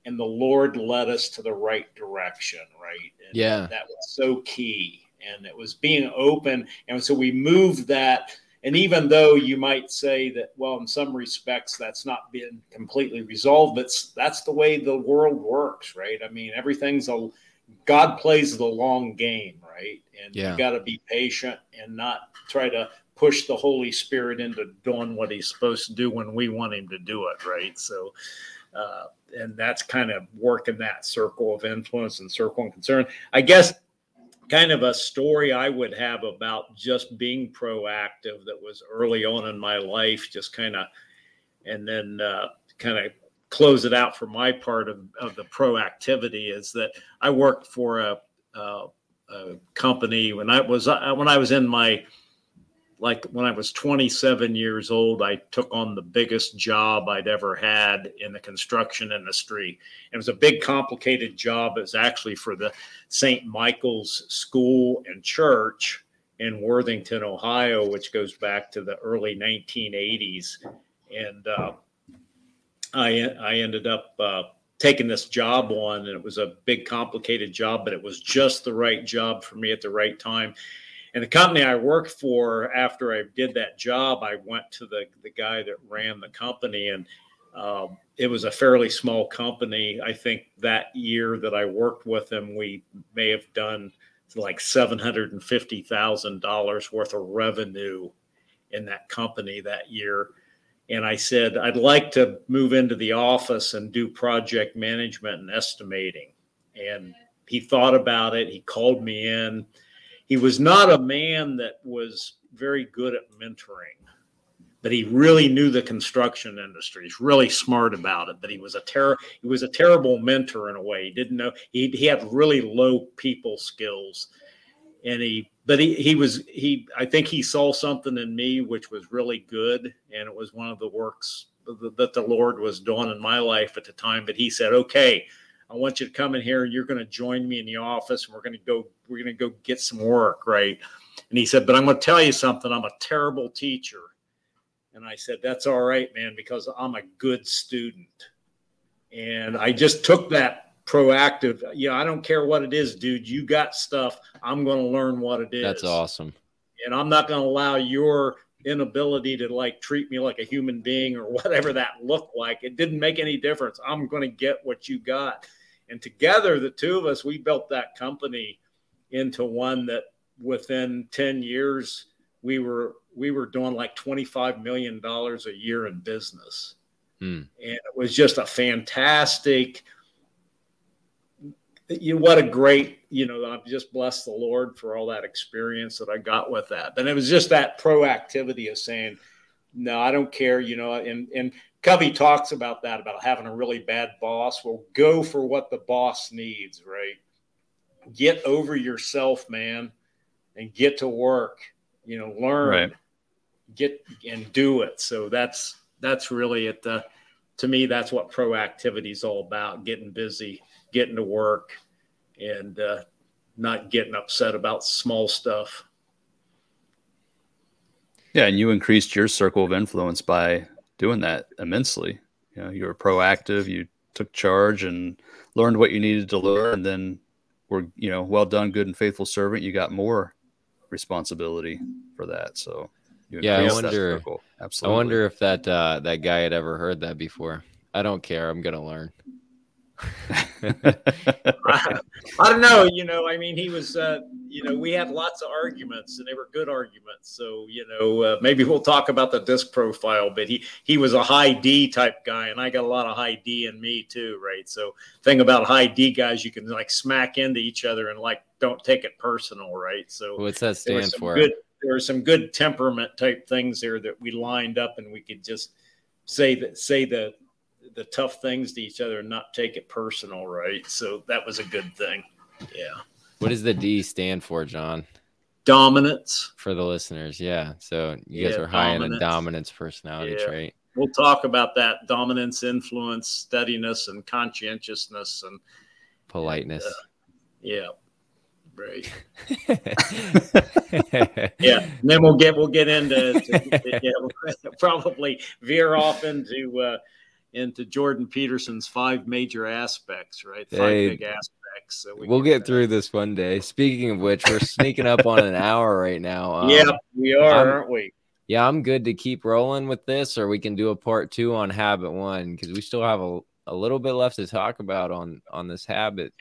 and the Lord led us to the right direction. Right? And yeah, that was so key, and it was being open, and so we moved that and even though you might say that, well, in some respects, that's not been completely resolved, but that's the way the world works, right? I mean, everything's a God plays the long game, right? And yeah. you got to be patient and not try to push the Holy Spirit into doing what He's supposed to do when we want Him to do it, right? So, uh, and that's kind of working that circle of influence and circle of concern. I guess kind of a story I would have about just being proactive that was early on in my life, just kind of, and then uh, kind of close it out for my part of, of the proactivity is that I worked for a, a, a company when I was uh, when I was in my like when I was 27 years old, I took on the biggest job I'd ever had in the construction industry. It was a big, complicated job. It was actually for the St. Michael's School and Church in Worthington, Ohio, which goes back to the early 1980s. And uh, I, I ended up uh, taking this job on, and it was a big, complicated job, but it was just the right job for me at the right time and the company I worked for, after I did that job, I went to the the guy that ran the company, and um, it was a fairly small company. I think that year that I worked with him, we may have done like seven hundred and fifty thousand dollars worth of revenue in that company that year. And I said, I'd like to move into the office and do project management and estimating. And he thought about it. He called me in he was not a man that was very good at mentoring, but he really knew the construction industry. He's really smart about it. But he was a ter- he was a terrible mentor in a way. He didn't know he he had really low people skills, and he but he he was he I think he saw something in me which was really good, and it was one of the works that the Lord was doing in my life at the time. But he said, okay I want you to come in here and you're going to join me in the office and we're going to go we're going to go get some work, right? And he said, "But I'm going to tell you something. I'm a terrible teacher." And I said, "That's all right, man, because I'm a good student." And I just took that proactive. You know, I don't care what it is, dude. You got stuff. I'm going to learn what it is. That's awesome. And I'm not going to allow your inability to like treat me like a human being or *laughs* whatever that looked like. It didn't make any difference. I'm going to get what you got. And together, the two of us, we built that company into one that within 10 years, we were we were doing like $25 million a year in business. Hmm. And it was just a fantastic, you what a great, you know, I've just blessed the Lord for all that experience that I got with that. And it was just that proactivity of saying, no, I don't care, you know, and and Covey talks about that, about having a really bad boss. Well, go for what the boss needs, right? Get over yourself, man, and get to work. You know, learn, Right. get and do it. So that's that's really it. The to me, that's what proactivity is all about: getting busy, getting to work, and uh, not getting upset about small stuff. Yeah, and you increased your circle of influence by doing that immensely. You know, you were proactive, you took charge and learned what you needed to learn, and then were, you know, well done, good and faithful servant. You got more responsibility for that. So you Yeah, I increased that wonder- circle. I wonder if that uh, that guy had ever heard that before. I don't care. I'm gonna learn. I, *laughs* I don't know. You know, I mean, he was, uh, you know, we had lots of arguments and they were good arguments. So, you know, uh, maybe we'll talk about the disc profile, but he, he was a high D type guy and I got a lot of high D in me too. Right. So thing about high D guys, you can like smack into each other and like, don't take it personal. Right. So What's that stand for? good, there were some good temperament type things there that we lined up and we could just say that, say the, the tough things to each other and not take it personal. Right. So that was a good thing. Yeah. What does the D stand for, John? Dominance. For the listeners, yeah. So you guys are high in a dominance. dominance personality Yeah. trait. We'll talk about that dominance, influence, steadiness, and conscientiousness. And Politeness. yeah, right. *laughs* Yeah. And then we'll get we'll get into to, *laughs* yeah, we'll probably veer off into uh, into Jordan Peterson's five major aspects, right? Five Hey, big aspects. So we we'll can, get through this one day. Speaking of which, we're sneaking up on an hour right now. Um, yeah, we are, I'm- aren't we? Yeah, I'm good to keep rolling with this, or we can do a part two on habit one because we still have a, a little bit left to talk about on on this habit.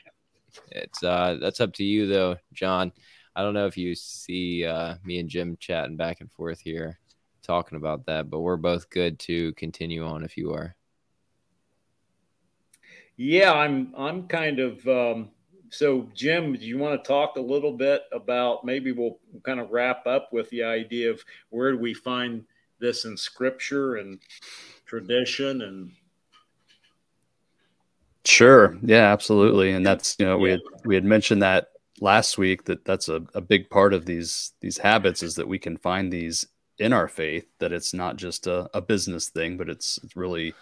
It's uh that's up to you though, John. I don't know if you see uh, me and Jim chatting back and forth here, talking about that, but we're both good to continue on if you are. Yeah, I'm I'm kind of um so Jim, do you want to talk a little bit about maybe we'll kind of wrap up with the idea of where do we find this in scripture and tradition and Sure. Yeah, absolutely. And that's, you know, we had we had mentioned that last week that that's a, a big part of these these habits is that we can find these in our faith, that it's not just a, a business thing, but it's, it's really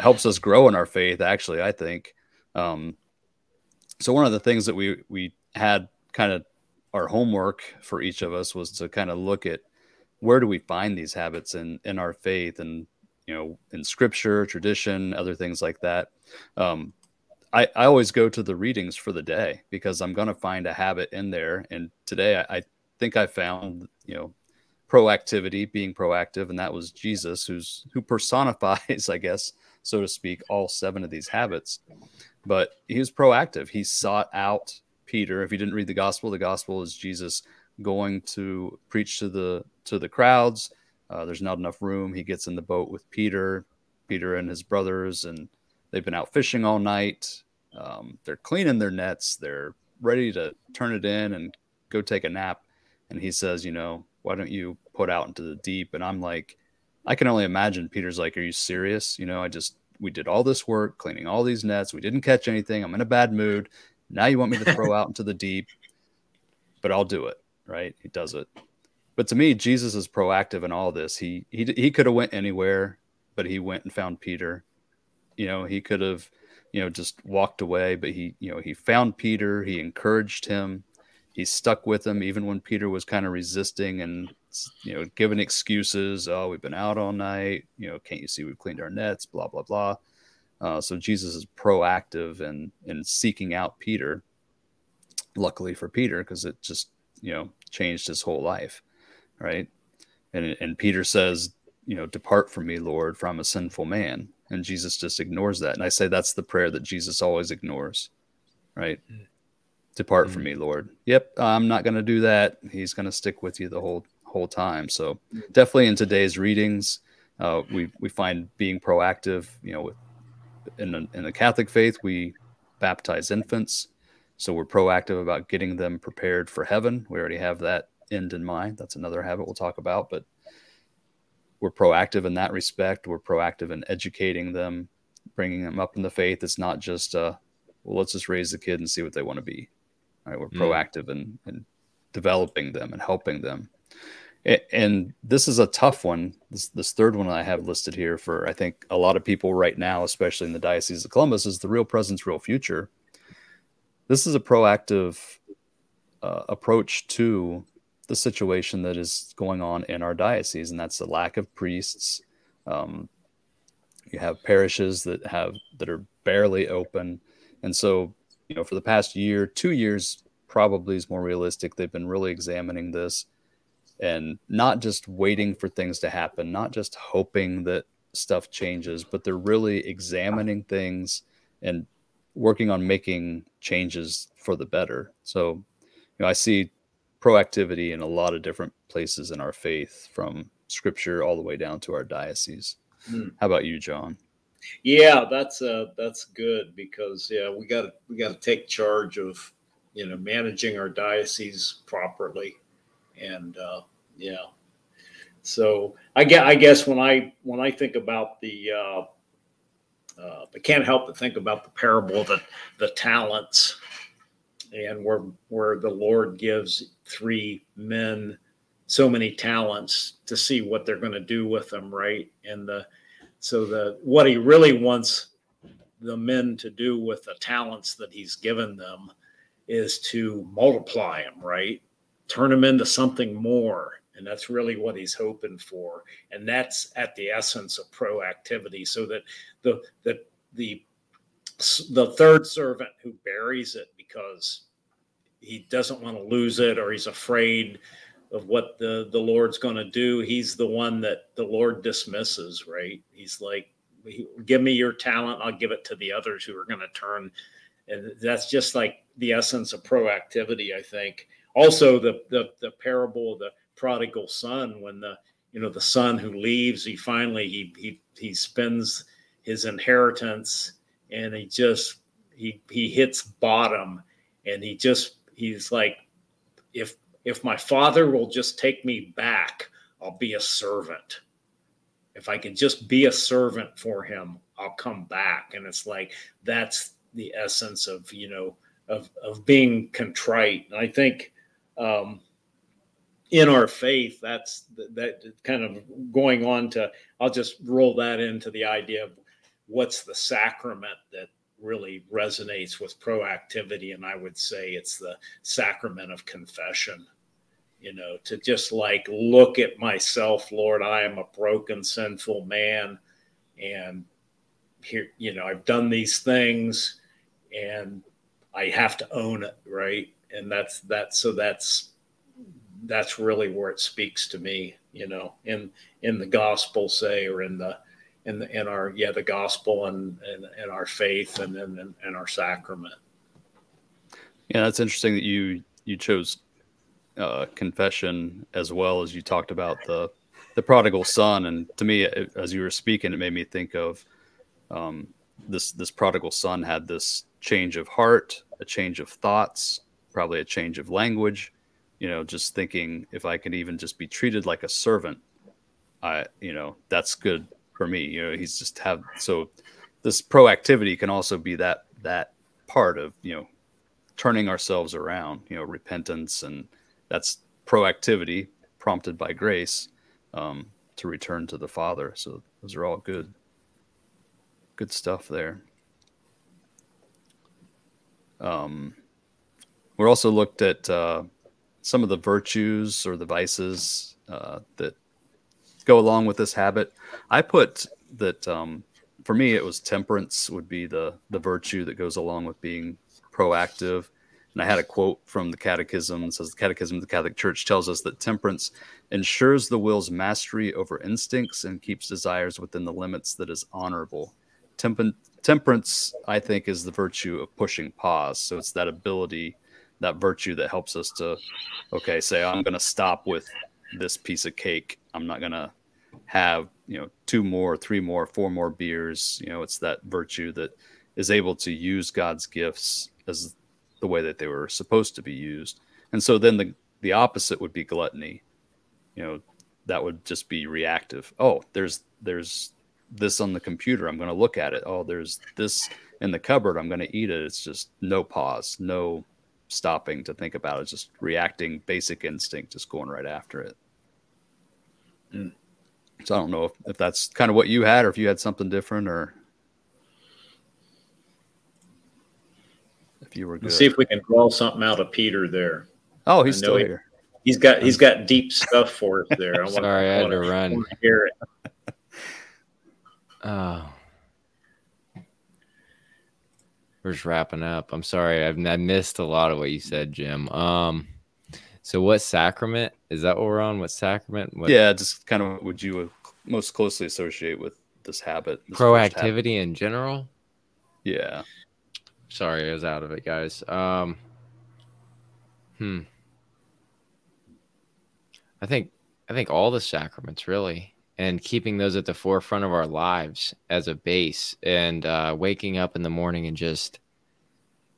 helps us grow in our faith, actually, I think. Um, so one of the things that we we had kind of our homework for each of us was to kind of look at where do we find these habits in in our faith and you know in scripture tradition other things like that um, I, I always go to the readings for the day because i'm going to find a habit in there and today I, I think i found you know proactivity being proactive and that was jesus who's who personifies *laughs* i guess so to speak all seven of these habits. But he was proactive. He sought out peter. If you didn't read the gospel the gospel is jesus going to preach to the to the crowds. Uh, there's not enough room. He gets in the boat with peter. Peter and his brothers and they've been out fishing all night. Um, they're cleaning their nets. They're ready to turn it in and go take a nap. And he says you know why don't you put out into the deep? And i'm like i can only imagine peter's like are you serious? You know i just we did all this work cleaning all these nets. We didn't catch anything. I'm in a bad mood. Now you want me to *laughs* throw out into the deep but i'll do it right? He does it. But to me jesus is proactive in all this. He he, he could have went anywhere but he went and found peter. You know he could have you know just walked away but he you know he found peter. He encouraged him he stuck with him even when peter was kind of resisting and you know giving excuses oh we've been out all night. You know can't you see we've cleaned our nets? blah blah blah. Uh, so jesus is proactive in in seeking out peter luckily for peter because it just you know changed his whole life right? And and peter says you know depart from me lord for i'm a sinful man. And jesus just ignores that. And i say that's the prayer that jesus always ignores right depart from me lord yep i'm not going to do that he's going to stick with you the whole whole time. So definitely in today's readings, uh, we we find being proactive. You know, in a, in the Catholic faith, we baptize infants, so we're proactive about getting them prepared for heaven. We already have that end in mind. That's another habit we'll talk about, but we're proactive in that respect. We're proactive in educating them, bringing them up in the faith. It's not just uh, well, let's just raise the kid and see what they want to be. Right? We're mm. proactive in, in developing them and helping them. And this is a tough one. This, this third one I have listed here for I think a lot of people right now, especially in the Diocese of Columbus, is the real presence, real future. This is a proactive uh, approach to the situation that is going on in our diocese, and that's the lack of priests. Um, you have parishes that have that are barely open, and so you know for the past year, two years probably is more realistic. They've been really examining this and not just waiting for things to happen, not just hoping that stuff changes, but they're really examining things and working on making changes for the better. So, you know, I see proactivity in a lot of different places in our faith, from scripture all the way down to our diocese. Mm. How about you, John? Yeah, that's uh that's good because yeah, we got to we got to take charge of you know managing our diocese properly, and uh, yeah. So I get I guess when I when I think about the uh, uh, I can't help but think about the parable the the talents and where where the Lord gives three men so many talents to see what they're going to do with them, right? And the so that what he really wants the men to do with the talents that he's given them is to multiply them, right? Turn them into something more. And that's really what he's hoping for. And that's at the essence of proactivity so that the the the the third servant who buries it because he doesn't want to lose it or he's afraid of what the the lord's going to do. He's the one that the lord dismisses right? He's like give me your talent i'll give it to the others who are going to turn. And that's just like the essence of proactivity i think. Also the the, the parable of the prodigal son when the you know the son who leaves he finally he he he spends his inheritance and he just he he hits bottom. And he just he's like if if my father will just take me back i'll be a servant. If i can just be a servant for him i'll come back. And it's like that's the essence of you know of of being contrite. And i think um in our faith that's that kind of going on to i'll just roll that into the idea of what's the sacrament that really resonates with proactivity. And i would say it's the sacrament of confession you know to just like look at myself lord i am a broken sinful man and here you know i've done these things and i have to own it right and that's that so that's that's really where it speaks to me you know in in the gospel say or in the in, the, in our yeah the gospel and and, and our faith and and, and our sacrament. Yeah, that's interesting that you you chose uh, confession as well as you talked about the the prodigal son. And to me, as you were speaking, it made me think of um, this this prodigal son had this change of heart, a change of thoughts, probably a change of language. You know, just thinking if I could even just be treated like a servant, I you know that's good for me. You know, he's just have so this proactivity can also be that that part of you know turning ourselves around. You know, repentance and that's proactivity prompted by grace um, to return to the Father. So those are all good, good stuff there. Um, we're also looked at uh, some of the virtues or the vices uh, that go along with this habit. I put that um, for me, it was temperance would be the the virtue that goes along with being proactive. And I had a quote from the Catechism. It says the Catechism of the Catholic Church tells us that temperance ensures the will's mastery over instincts and keeps desires within the limits that is honorable. Temp- temperance, I think, is the virtue of pushing pause. So it's that ability, that virtue that helps us to, okay, say I'm going to stop with this piece of cake. I'm not gonna have you know two more, three more, four more beers. You know, it's that virtue that is able to use God's gifts as the way that they were supposed to be used. And so then the the opposite would be gluttony. You know, that would just be reactive. Oh, there's there's this on the computer. I'm going to look at it. Oh, there's this in the cupboard. I'm going to eat it. It's just no pause, no stopping to think about it. Just reacting, basic instinct, just going right after it. Mm. So I don't know if, if that's kind of what you had, or if you had something different, or you were good. Let's see if we can draw something out of Peter there. Oh, he's still he, here. He's got he's got deep stuff for us there. I *laughs* Sorry, I had to run. Hear it. Oh. We're just wrapping up. I'm sorry, I've I missed a lot of what you said, Jim. Um, so what sacrament is that? What we're on? What sacrament? What... Yeah, just kind of would you most closely associate with this habit? This Proactivity habit? in general. Yeah. Sorry, I was out of it, guys. Um, hmm. I think I think all the sacraments really, and keeping those at the forefront of our lives as a base, and uh, waking up in the morning and just,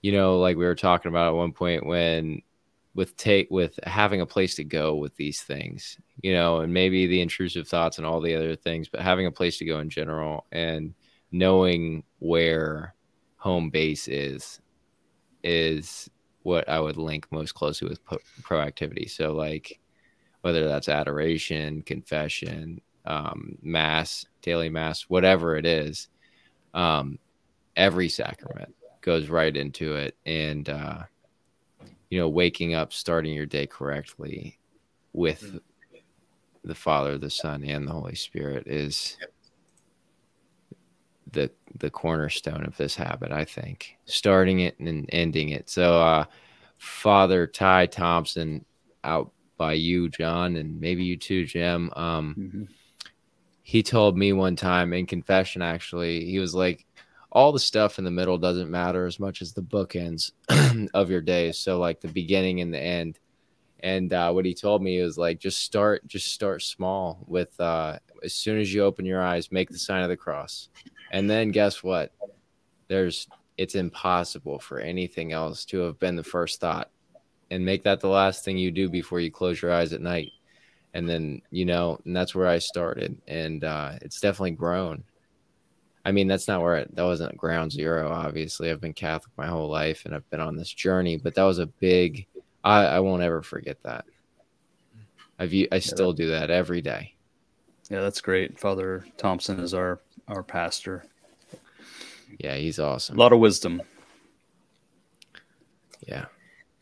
you know, like we were talking about at one point when with take with having a place to go with these things, you know, and maybe the intrusive thoughts and all the other things, but having a place to go in general and knowing where home base is is what I would link most closely with proactivity. So like whether that's adoration, confession, um, mass, daily mass, whatever it is, um, every sacrament goes right into it. And, uh, you know, waking up, starting your day correctly with mm. the Father, the Son, and the Holy Spirit is the the cornerstone of this habit. I think starting it and ending it. So, uh, Father Ty Thompson out by you, John, and maybe you too, Jim. Um, mm-hmm. He told me one time in confession, actually, he was like, all the stuff in the middle doesn't matter as much as the bookends *clears throat* of your days. So, like the beginning and the end. And uh, what he told me was like, just start, just start small with, uh, as soon as you open your eyes, make the sign of the cross. And then guess what? There's, it's impossible for anything else to have been the first thought and make that the last thing you do before you close your eyes at night. And then, you know, and that's where I started. And uh, it's definitely grown. I mean, that's not where it, that wasn't ground zero. Obviously, I've been Catholic my whole life and I've been on this journey, but that was a big, I, I won't ever forget that. I've, I still do that every day. Yeah, that's great. Father Thompson is our, our pastor. Yeah, he's awesome. A lot of wisdom. Yeah.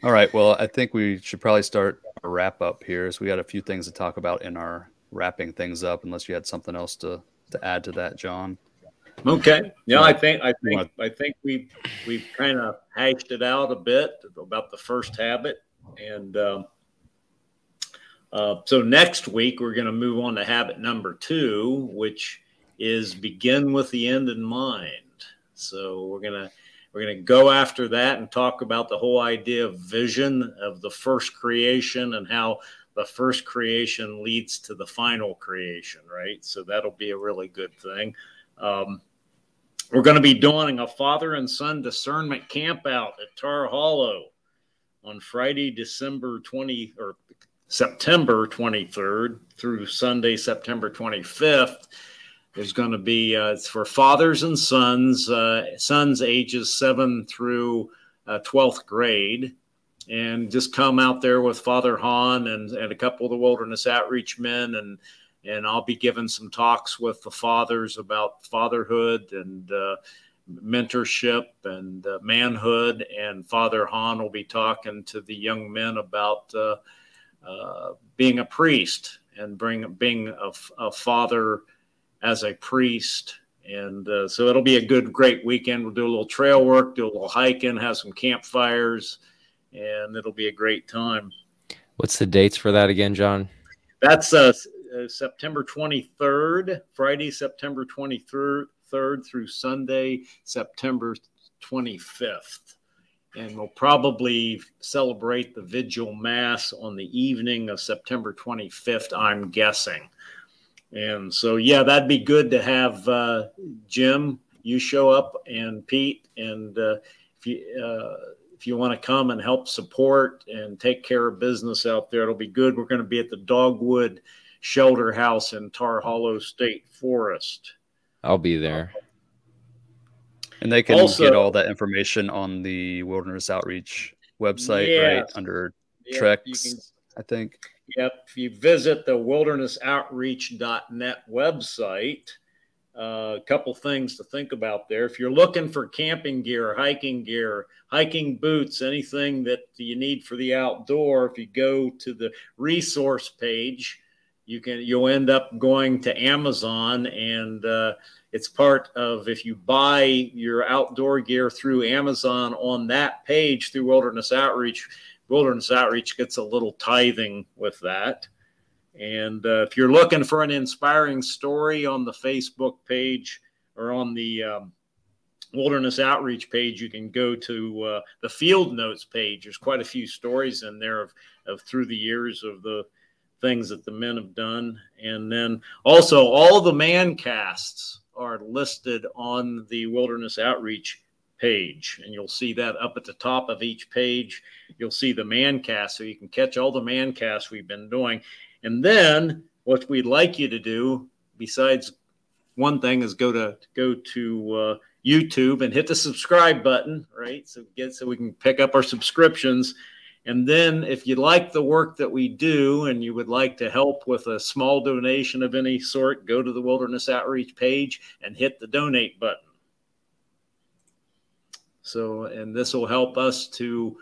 All right. Well, I think we should probably start a wrap up here. So we got a few things to talk about in our wrapping things up. Unless you had something else to to add to that, John. Okay. Yeah, I think I think I think we've we've kind of hashed it out a bit about the first habit, and um, uh, so next week we're going to move on to habit number two, which is begin with the end in mind. So we're gonna we're to go after that and talk about the whole idea of vision of the first creation and how the first creation leads to the final creation, right? So that'll be a really good thing. Um, we're going to be doing a father and son discernment camp out at Tar Hollow on Friday, December 20 or September 23rd through Sunday, September 25th. There's going to be uh, it's for fathers and sons, uh, sons ages seven through uh, 12th grade, and just come out there with Father Hahn and, and a couple of the wilderness outreach men, and and I'll be giving some talks with the fathers about fatherhood and uh, mentorship and uh, manhood, and Father Hahn will be talking to the young men about uh, uh, being a priest and bring being a, a father as a priest. And uh, so it'll be a good, great weekend. We'll do a little trail work, do a little hiking, have some campfires, and it'll be a great time. What's the dates for that again, John? That's uh, uh, September 23rd, Friday, September 23rd through Sunday, September 25th. and we'll probably celebrate the vigil mass on the evening of September 25th, I'm guessing. And so, yeah, that'd be good to have uh, Jim, you show up, and Pete, and uh, if you uh, if you want to come and help support and take care of business out there, it'll be good. We're going to be at the Dogwood Shelter House in Tar Hollow State Forest. I'll be there. And they can also, get all that information on the Wilderness Outreach website, yes. right? Under yep, Treks, can, I think. Yep. If you visit the wildernessoutreach.net website, uh, a couple things to think about there. If you're looking for camping gear, hiking gear, hiking boots, anything that you need for the outdoor, if you go to the resource page, you can you'll end up going to Amazon and uh, it's part of if you buy your outdoor gear through Amazon on that page through Wilderness Outreach, Wilderness Outreach gets a little tithing with that. And uh, if you're looking for an inspiring story on the Facebook page or on the um, Wilderness Outreach page, you can go to uh, the Field Notes page. There's quite a few stories in there of, of through the years of the things that the men have done. And then also all the man casts are listed on the Wilderness Outreach page. And you'll see that up at the top of each page. You'll see the man cast. So you can catch all the man casts we've been doing. And then what we'd like you to do, besides one thing, is go to go to uh, YouTube and hit the subscribe button, right? So get so we can pick up our subscriptions and then, if you like the work that we do and you would like to help with a small donation of any sort, go to the Wilderness Outreach page and hit the donate button. So, and this will help us to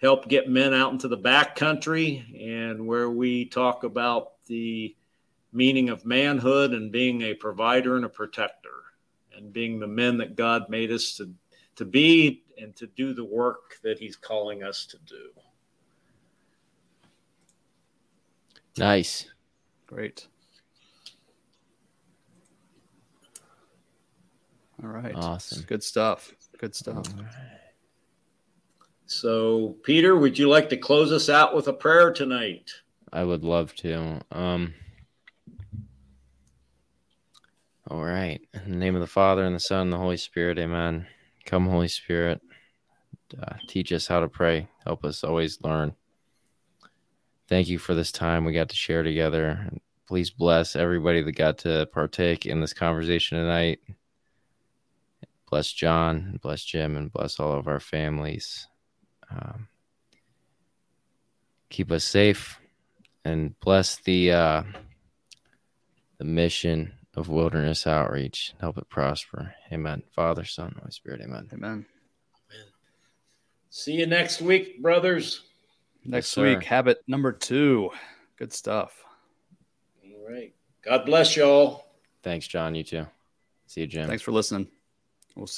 help get men out into the back country and where we talk about the meaning of manhood and being a provider and a protector and being the men that God made us to, to be and to do the work that He's calling us to do. Nice. Great. All right. Awesome. Good stuff. Good stuff. So, Peter, would you like to close us out with a prayer tonight? I would love to. Um, all right. In the name of the Father, and the Son, and the Holy Spirit, amen. Come, Holy Spirit. Uh, teach us how to pray. Help us always learn thank you for this time we got to share together. Please bless everybody that got to partake in this conversation tonight. Bless John, and bless Jim, and bless all of our families. Um, keep us safe and bless the uh, the mission of wilderness outreach. Help it prosper. Amen. Father, Son, Holy Spirit. Amen. Amen. See you next week, brothers. Next yes, week, habit number two. Good stuff. All right. God bless y'all. Thanks, John. You too. See you, Jim. Thanks for listening. We'll see.